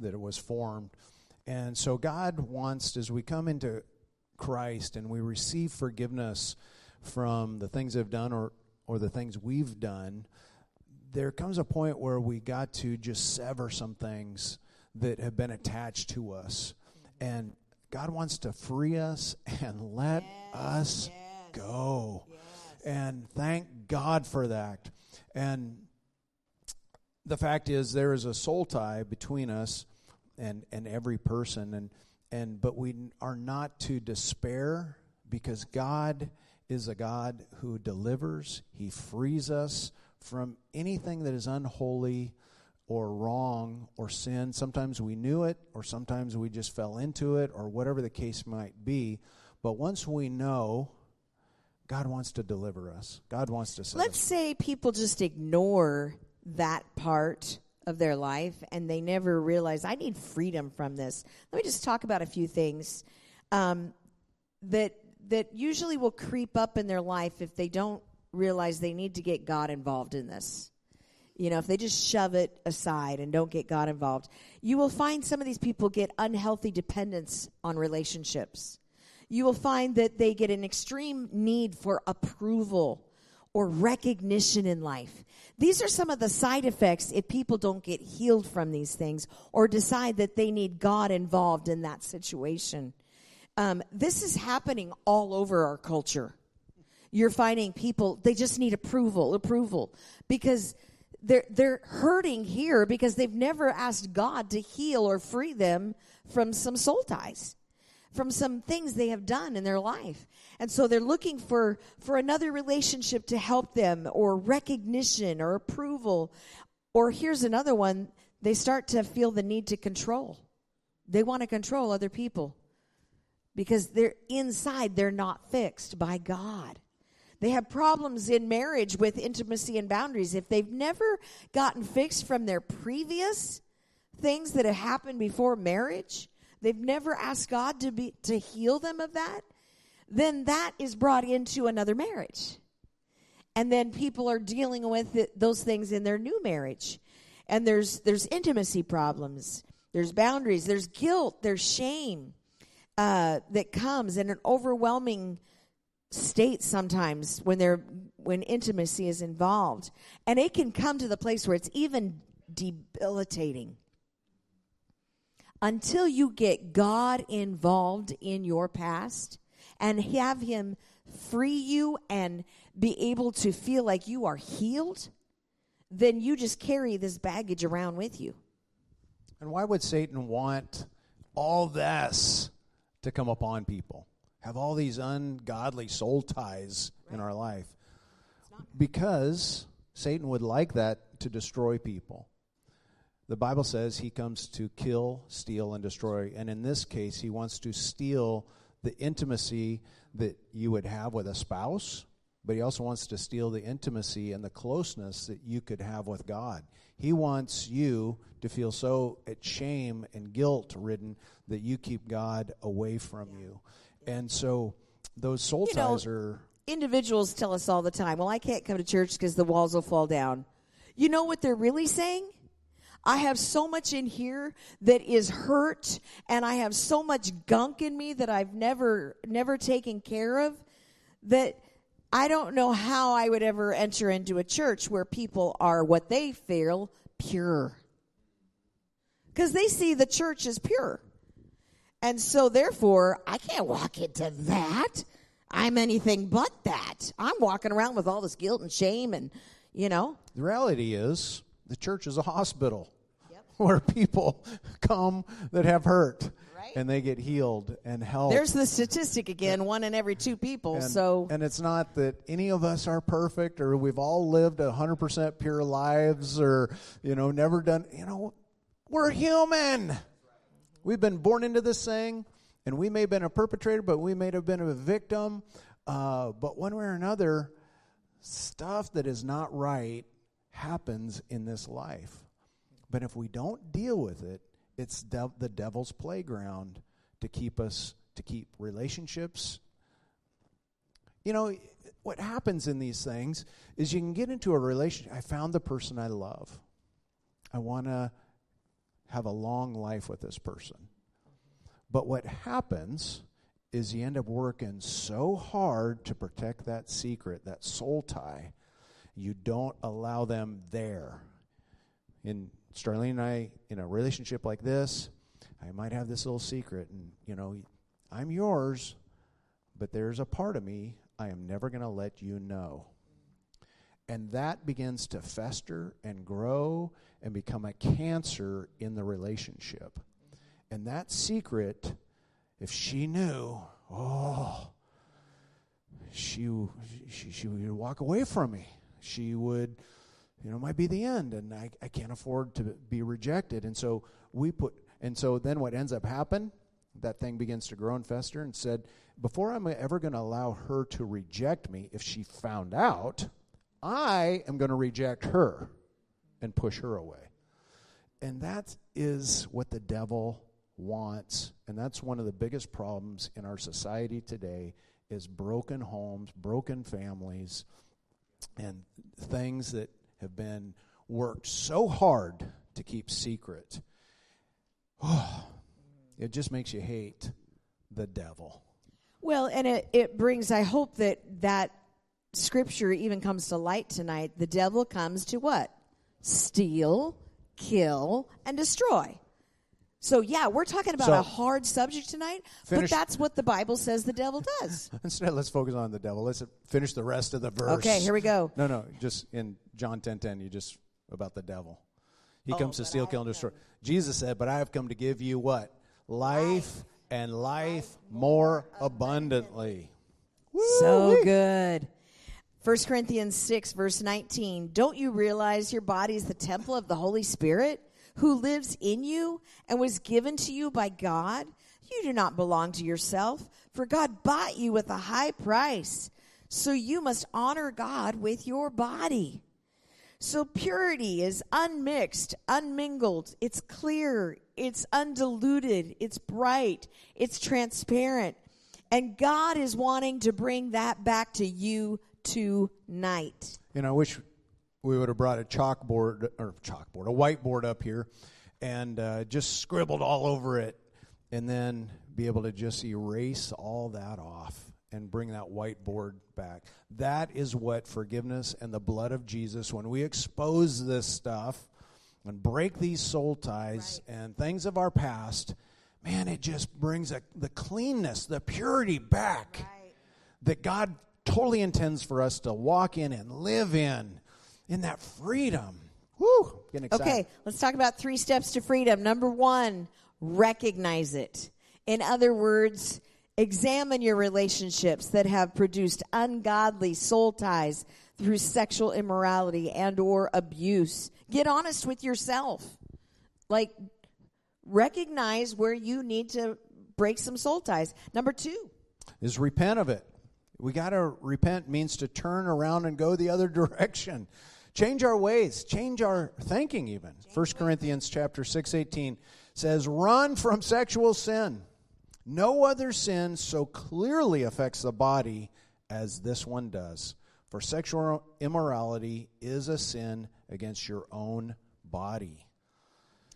that it was formed. And so God wants, as we come into Christ and we receive forgiveness from the things they've done or, or the things we've done, there comes a point where we got to just sever some things that have been attached to us and God wants to free us and let yes, us yes, go. Yes. And thank God for that. And the fact is there is a soul tie between us and, and every person and and but we are not to despair because God is a God who delivers. He frees us from anything that is unholy or wrong or sin. Sometimes we knew it, or sometimes we just fell into it, or whatever the case might be. But once we know, God wants to deliver us. God wants to
Let's
us.
say people just ignore that part of their life and they never realize I need freedom from this. Let me just talk about a few things um, that that usually will creep up in their life if they don't realize they need to get God involved in this. You know, if they just shove it aside and don't get God involved, you will find some of these people get unhealthy dependence on relationships. You will find that they get an extreme need for approval or recognition in life. These are some of the side effects if people don't get healed from these things or decide that they need God involved in that situation. Um, this is happening all over our culture. You're finding people, they just need approval, approval. Because they're, they're hurting here because they've never asked God to heal or free them from some soul ties, from some things they have done in their life. And so they're looking for, for another relationship to help them or recognition or approval. Or here's another one they start to feel the need to control. They want to control other people because they're inside, they're not fixed by God. They have problems in marriage with intimacy and boundaries. If they've never gotten fixed from their previous things that have happened before marriage, they've never asked God to be to heal them of that, then that is brought into another marriage. And then people are dealing with it, those things in their new marriage. And there's there's intimacy problems, there's boundaries, there's guilt, there's shame uh, that comes, in an overwhelming state sometimes when they're when intimacy is involved. And it can come to the place where it's even debilitating until you get God involved in your past and have him free you and be able to feel like you are healed then you just carry this baggage around with you
and why would Satan want all this to come upon people have all these ungodly soul ties in our life? Because Satan would like that to destroy people. The Bible says he comes to kill, steal, and destroy. And in this case, he wants to steal the intimacy that you would have with a spouse, but he also wants to steal the intimacy and the closeness that you could have with God. He wants you to feel so at shame and guilt ridden that you keep God away from you. And so those soul
You know,
ties are
individuals tell us all the time, well, I can't come to church because the walls will fall down. You know what they're really saying? I have so much in here that is hurt and I have so much gunk in me that I've never never taken care of that I don't know how I would ever enter into a church where people are what they feel pure. Cuz they see the church as pure. And so therefore, I can't walk into that. I'm anything but that. I'm walking around with all this guilt and shame and, you know,
The reality is, the church is a hospital. where people come that have hurt
Right.
and they get healed and helped.
there's the statistic again, one in every two people.
and,
so
and it's not that any of us are perfect or we've all lived 100% pure lives or, you know, never done, you know, we're human. We've been born into this thing, and we may have been a perpetrator, but we may have been a victim. Uh, but one way or another, stuff that is not right happens in this life. But if we don't deal with it, it's dev- the devil's playground to keep us, to keep relationships. You know, what happens in these things is you can get into a relationship. I found the person I love. I want to have a long life with this person. But what happens is you end up working so hard to protect that secret, that soul tie, you don't allow them there. In Starlene and I, in a relationship like this, I might have this little secret, and you know, I'm yours, but there's a part of me I am never going to let you know. And that begins to fester and grow and become a cancer in the relationship. And that secret, if she knew, oh, she, she, she would walk away from me. She would, you know, might be the end, and I, I can't afford to be rejected. And so we put, and so then what ends up happening, that thing begins to grow and fester, and said, before I'm ever going to allow her to reject me, if she found out, I am going to reject her and push her away. And that is what the devil wants. And that's one of the biggest problems in our society today is broken homes, broken families, and things that have been worked so hard to keep secret. Oh, it just makes you hate the devil.
Well, and it, it brings, I hope that that scripture even comes to light tonight. The devil comes to what? Steal, kill, and destroy. So, yeah, we're talking about
So-
a hard subject tonight, but that's what the Bible says the devil does.
Instead, let's focus on the devil. Let's finish the rest of the verse.
Okay, here we go.
No, no, just in John 10 10, you just about the devil. He
Oh,
comes to steal, kill, and destroy. Jesus said, But I have come to give you what? Life and life more abundantly.
So good. 1 Corinthians 6, verse 19. Don't you realize your body is the temple of the Holy Spirit who lives in you and was given to you by God? You do not belong to yourself, for God bought you with a high price. So you must honor God with your body. So purity is unmixed, unmingled. It's clear. It's undiluted. It's bright. It's transparent. And God is wanting to bring that back to you tonight.
Know, I wish we would have brought a chalkboard or chalkboard, a whiteboard up here, and uh, just scribbled all over it, and then be able to just erase all that off and bring that whiteboard back. That is what forgiveness and the blood of Jesus, when we expose this stuff and break these soul ties and things of our past, man, it just brings a, the cleanness, the purity back that God totally intends for us to walk in and live in, in that freedom. Woo! Getting excited.
Okay, let's talk about three steps to freedom. Number one, recognize it. In other words, Examine your relationships that have produced ungodly soul ties through sexual immorality and or abuse. Get honest with yourself. Like recognize where you need to break some soul ties. Number 2
is repent of it. We got to repent means to turn around and go the other direction. Change our ways, change our thinking even. First Corinthians chapter 6:18 says, "Run from sexual sin." No other sin so clearly affects the body as this one does. For sexual immorality is a sin against your own body.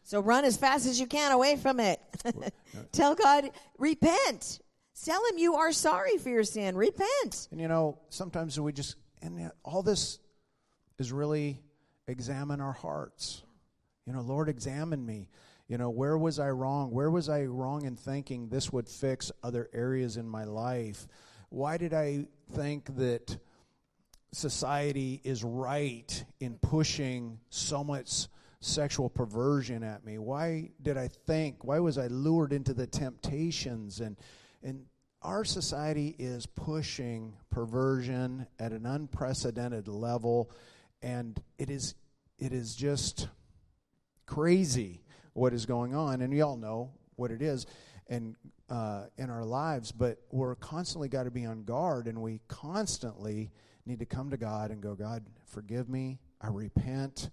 So run as fast as you can away from it. Tell God, repent. Tell him you are sorry for your sin. Repent.
And you know, sometimes we just, and all this is really examine our hearts. You know, Lord, examine me. You know, where was I wrong? Where was I wrong in thinking this would fix other areas in my life? Why did I think that society is right in pushing so much sexual perversion at me? Why did I think? Why was I lured into the temptations? And and our society is pushing perversion at an unprecedented level, and it is it is just crazy what is going on, and we all know what it is, and uh, in our lives. But we're constantly got to be on guard, and we constantly need to come to God and go, God, forgive me. I repent.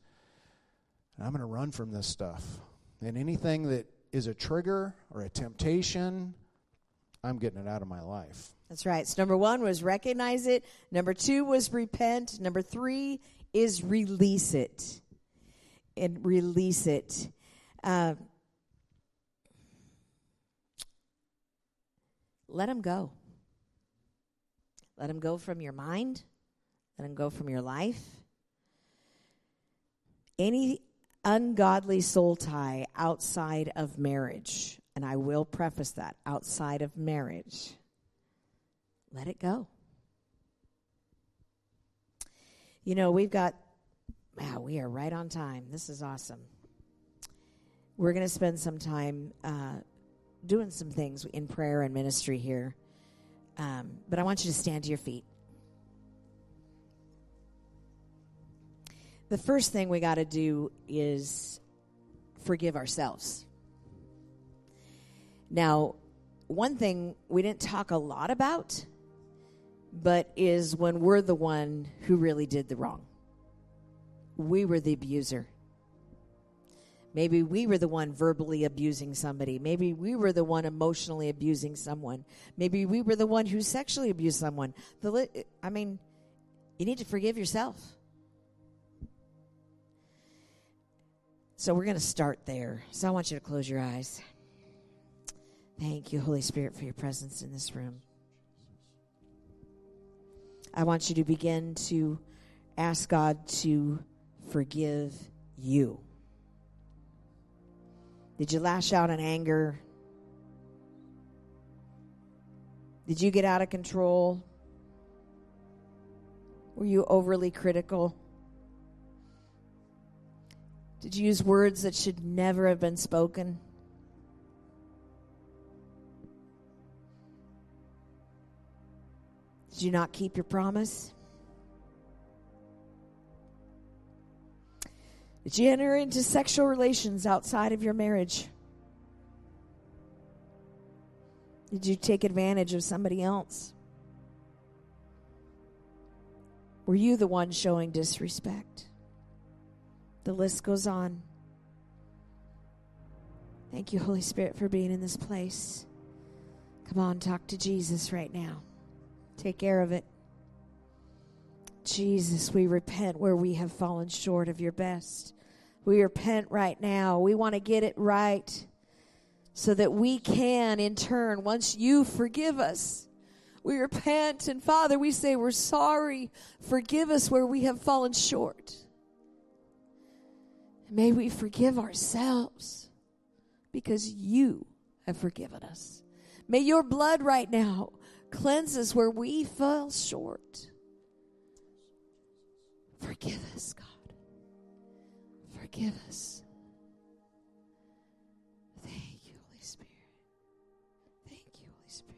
And I'm going to run from this stuff. And anything that is a trigger or a temptation, I'm getting it out of my life.
That's right. So, number one was recognize it. Number two was repent. Number three is release it. And release it. Uh, let him go. Let him go from your mind. Let him go from your life. Any ungodly soul tie outside of marriage, and I will preface that outside of marriage, let it go. You know, we've got, wow, we are right on time. This is awesome. We're going to spend some time uh, doing some things in prayer and ministry here. Um, but I want you to stand to your feet. the first thing we got to do is forgive ourselves. Now, one thing we didn't talk a lot about, but is when we're the one who really did the wrong. We were the abuser. Maybe we were the one verbally abusing somebody. Maybe we were the one emotionally abusing someone. Maybe we were the one who sexually abused someone. The I mean, you need to forgive yourself. So we're going to start there. So I want you to close your eyes. Thank you, Holy Spirit, for your presence in this room. I want you to begin to ask God to forgive you. Did you lash out in anger? Did you get out of control? Were you overly critical? Did you use words that should never have been spoken? Did you not keep your promise? Did you enter into sexual relations outside of your marriage? Did you take advantage of somebody else? Were you the one showing disrespect? The list goes on. Thank you, Holy Spirit, for being in this place. Come on, talk to Jesus right now. Take care of it. Jesus, we repent where we have fallen short of your best. We repent right now. We want to get it right so that we can, in turn, once you forgive us, we repent. And Father, we say we're sorry. Forgive us where we have fallen short. May we forgive ourselves because you have forgiven us. May your blood right now Cleanse us where we fell short. Forgive us, God. Forgive us. Thank you, Holy Spirit. Thank you, Holy Spirit.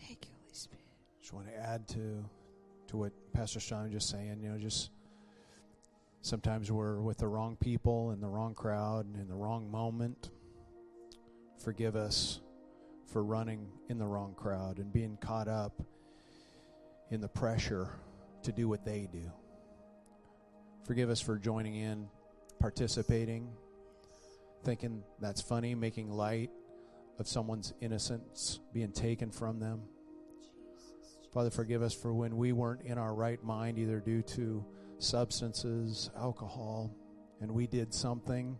Thank you, Holy Spirit.
Just want to add to to what Pastor Sean just saying, you know, just sometimes we're with the wrong people in the wrong crowd in the wrong moment Forgive us for running in the wrong crowd and being caught up in the pressure to do what they do. Forgive us for joining in, participating, thinking that's funny, making light of someone's innocence being taken from them. Father, forgive us for when we weren't in our right mind, either due to substances, alcohol, and we did something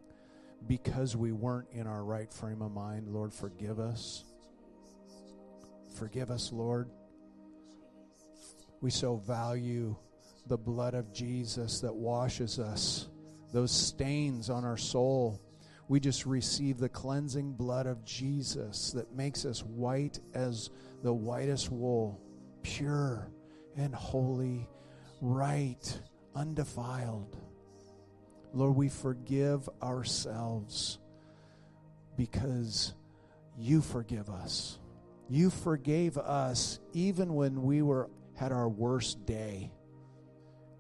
because we weren't in our right frame of mind. Lord, forgive us. Forgive us, Lord. We so value the blood of Jesus that washes us, those stains on our soul. We just receive the cleansing blood of Jesus that makes us white as the whitest wool, pure and holy, right, undefiled. Lord, we forgive ourselves because you forgive us. You forgave us even when we were had our worst day.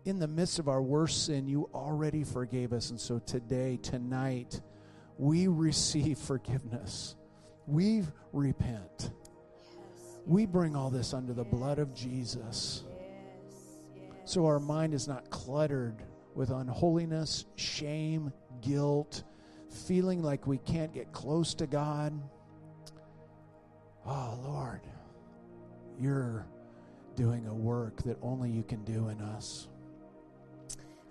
In the midst of our worst sin, you already forgave us. And so today, tonight, we receive forgiveness. We repent. We bring all this under the blood of Jesus. So our mind is not cluttered with unholiness, shame, guilt, feeling like we can't get close to God. Oh, Lord, you're doing a work that only you can do in us.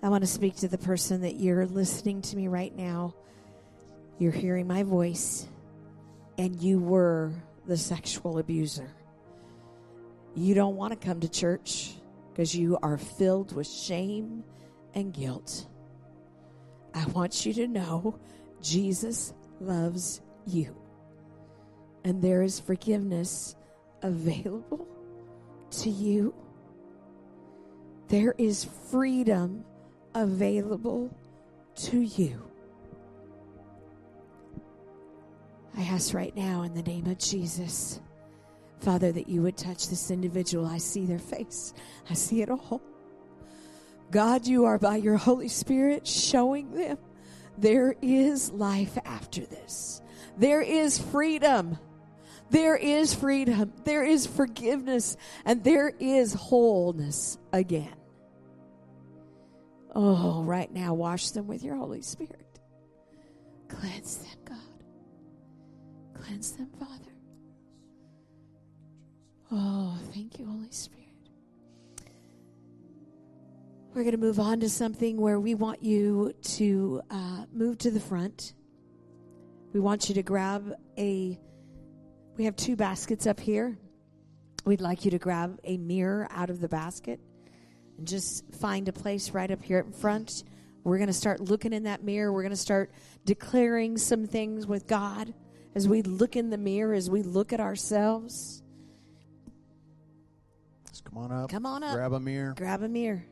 I want to speak to the person that you're listening to me right now. You're hearing my voice, and you were the sexual abuser. You don't want to come to church because you are filled with shame and guilt. I want you to know Jesus loves you, and there is forgiveness available to you. There is freedom available to you. I ask right now in the name of Jesus, Father, that you would touch this individual. I see their face, I see it all. God, you are by your Holy Spirit showing them there is life after this, there is freedom. There is freedom, there is forgiveness, and there is wholeness again. Oh, right now, wash them with your Holy Spirit. Cleanse them, God. Cleanse them, Father. Oh, thank you, Holy Spirit. We're going to move on to something where we want you to uh, move to the front. We want you to grab a, we have two baskets up here. We'd like you to grab a mirror out of the basket and just find a place right up here in front. We're going to start looking in that mirror. We're going to start declaring some things with God as we look in the mirror, as we look at ourselves.
Let's come on up.
Come on up.
Grab a mirror.
Grab a mirror.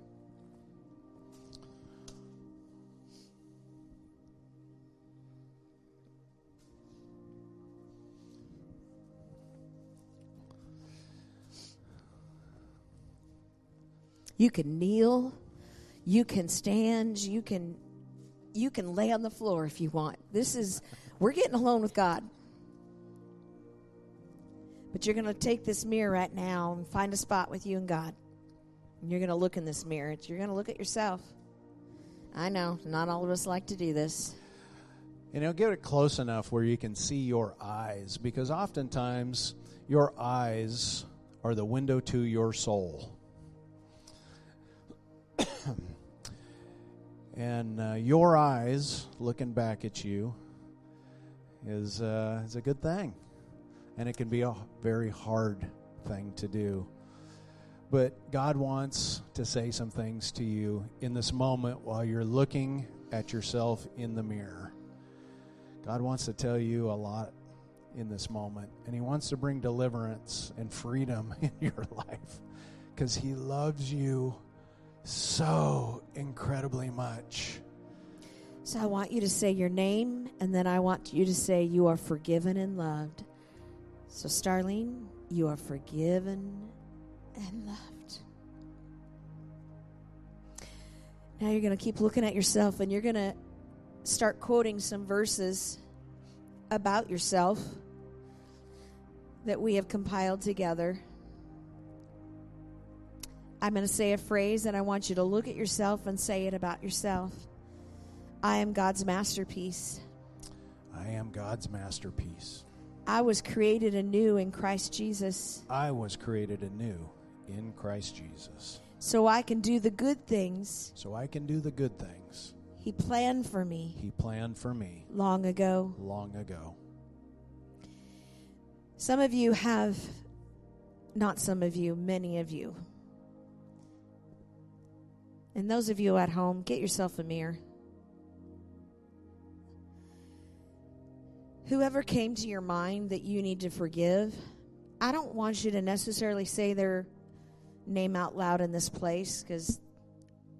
You can kneel, you can stand, you can you can lay on the floor if you want. This is we're getting alone with God. But you're going to take this mirror right now and find a spot with you and God. And you're going to look in this mirror. You're going to look at yourself. I know, not all of us like to do this.
You know, get it close enough where you can see your eyes because oftentimes your eyes are the window to your soul. and uh, your eyes looking back at you is, uh, is a good thing. And it can be a very hard thing to do. But God wants to say some things to you in this moment while you're looking at yourself in the mirror. God wants to tell you a lot in this moment, and He wants to bring deliverance and freedom in your life because He loves you so incredibly much.
So I want you to say your name, and then I want you to say you are forgiven and loved. So, Starlene, you are forgiven and loved. Now you're going to keep looking at yourself and you're going to start quoting some verses about yourself that we have compiled together. I'm going to say a phrase and I want you to look at yourself and say it about yourself. I am God's masterpiece.
I am God's masterpiece.
I was created anew in Christ Jesus.
I was created anew in Christ Jesus.
So I can do the good things
So I can do the good things
He planned for me
He planned for me
long ago.
long ago.
Some of you have, not some of you, many of you. And those of you at home, get yourself a mirror. Whoever came to your mind that you need to forgive, I don't want you to necessarily say their name out loud in this place because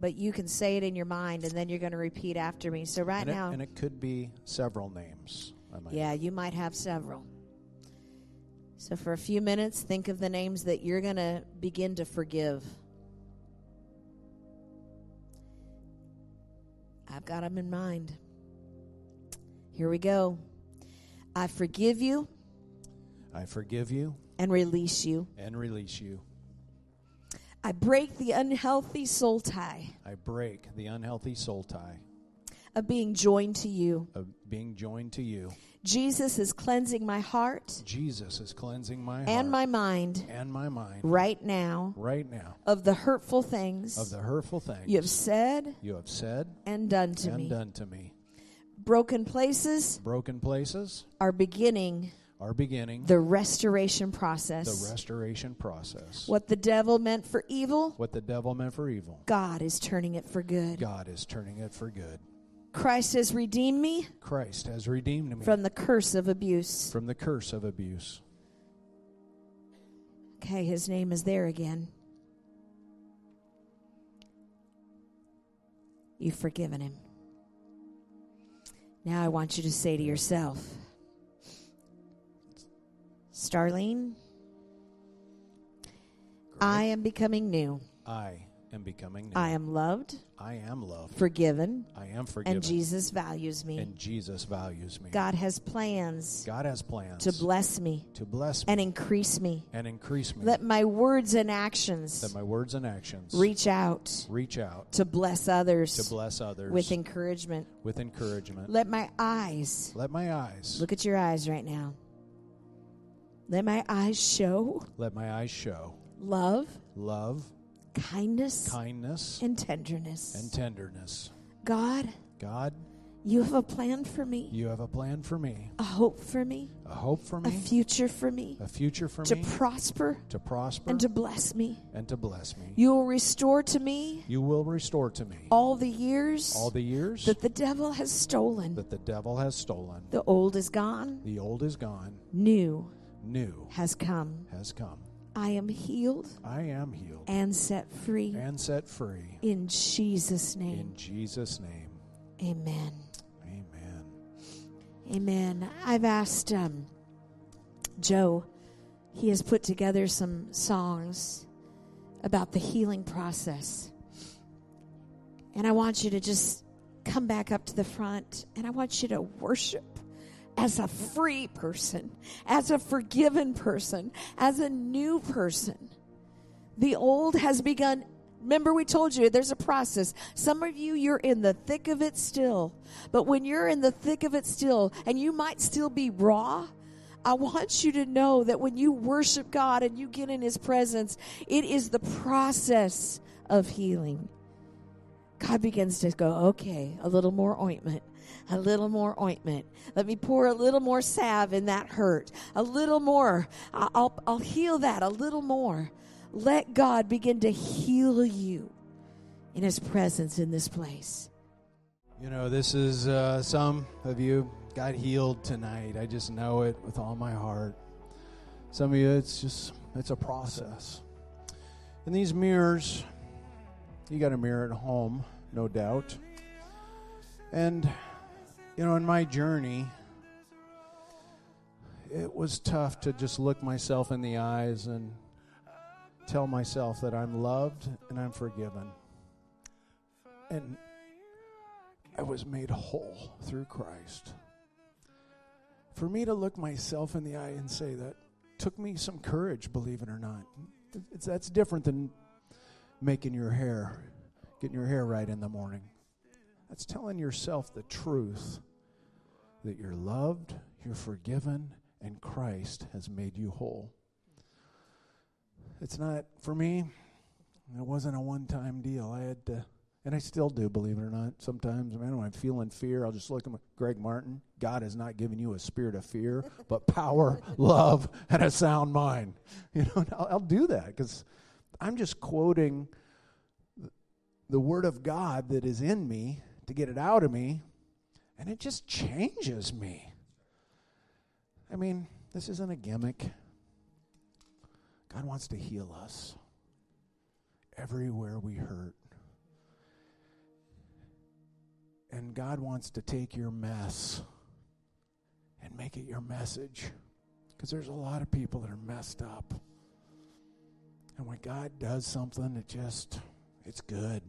but you can say it in your mind and then you're going to repeat after me. So right
and, it,
now
and it could be several names. I might
Yeah, you might have several. So for a few minutes, think of the names that you're going to begin to forgive. I've got them in mind. Here we go. I forgive you
I forgive you
and release you.
and release you.
I break the unhealthy soul tie
I break the unhealthy soul tie
of being joined to you.
of being joined to you.
Jesus is cleansing my heart
Jesus is cleansing my
and my mind
and my mind
right now
right now
of the hurtful things
of the hurtful things
you have said
you have said
and done to
and
me.
done to me.
Broken places
Broken places
are beginning
are beginning
the restoration process.
the restoration process.
what the devil meant for evil,
What the devil meant for evil,
God is turning it for good.
God is turning it for good.
Christ has redeemed me
Christ has redeemed me
from the curse of abuse.
from the curse of abuse.
Okay, his name is there again. You've forgiven him. Now I want you to say to yourself, Starlene, I am becoming new.
I am becoming new.
I am loved,
I am loved.
forgiven,
I am forgiven.
and Jesus values me.
and Jesus values me.
God has plans
God has plans
to bless me
to bless me
and increase me.
and increase me.
Let my words and actions
that my words and actions
reach out
reach out
to bless others
to bless others
with encouragement.
with encouragement.
Let my eyes,
Let my eyes
look at your eyes right now. Let my eyes show
let my eyes show
love,
love,
kindness,
kindness,
and tenderness.
and tenderness.
God,
God,
you have a plan for me,
you have a plan for me,
a hope for me,
a hope for me.
a future for me,
a future for
to
me,
prosper
to prosper
and to bless me.
and to bless me.
You will restore to me
You will restore to me
all the years
all the years
that the devil has stolen.
that the devil has stolen.
The old is gone,
The old is gone,
new
new
has come.
has come.
I am healed
I am healed
and set free
and set free
in Jesus' name.
in Jesus' name.
Amen.
Amen.
Amen. I've asked um, Joe, he has put together some songs about the healing process. And I want you to just come back up to the front and I want you to worship as a free person, as a forgiven person, as a new person. The old has begun. Remember, we told you there's a process. Some of you, you're in the thick of it still. But when you're in the thick of it still, and you might still be raw, I want you to know that when you worship God and you get in His presence, it is the process of healing. God begins to go, okay, a little more ointment, a little more ointment. Let me pour a little more salve in that hurt, a little more. I'll, I'll heal that a little more. Let God begin to heal you in His presence in this place.
You know, this is uh, some of you got healed tonight. I just know it with all my heart. Some of you, it's just, it's a process. And these mirrors, you got a mirror at home, no doubt. And, you know, in my journey, it was tough to just look myself in the eyes and tell myself that I'm loved and I'm forgiven. And I was made whole through Christ. For me to look myself in the eye and say that took me some courage, believe it or not. It's, that's different than making your hair, getting your hair right in the morning. That's telling yourself the truth that you're loved, you're forgiven, and Christ has made you whole. It's not, for me, it wasn't a one time deal. I had to, and I still do, believe it or not. Sometimes, man, when I'm feeling fear, I'll just look at Greg Martin. God has not given you a spirit of fear, but power, love, and a sound mind. You know, I'll, I'll do that because I'm just quoting the Word of God that is in me to get it out of me, and it just changes me. I mean, this isn't a gimmick. God wants to heal us everywhere we hurt. And God wants to take your mess and make it your message. Because there's a lot of people that are messed up. And when God does something, it just, it's good.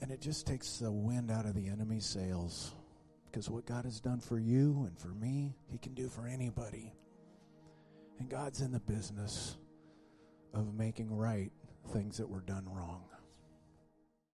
And it just takes the wind out of the enemy's sails. Because what God has done for you and for me, He can do for anybody. And God's in the business of making right things that were done wrong.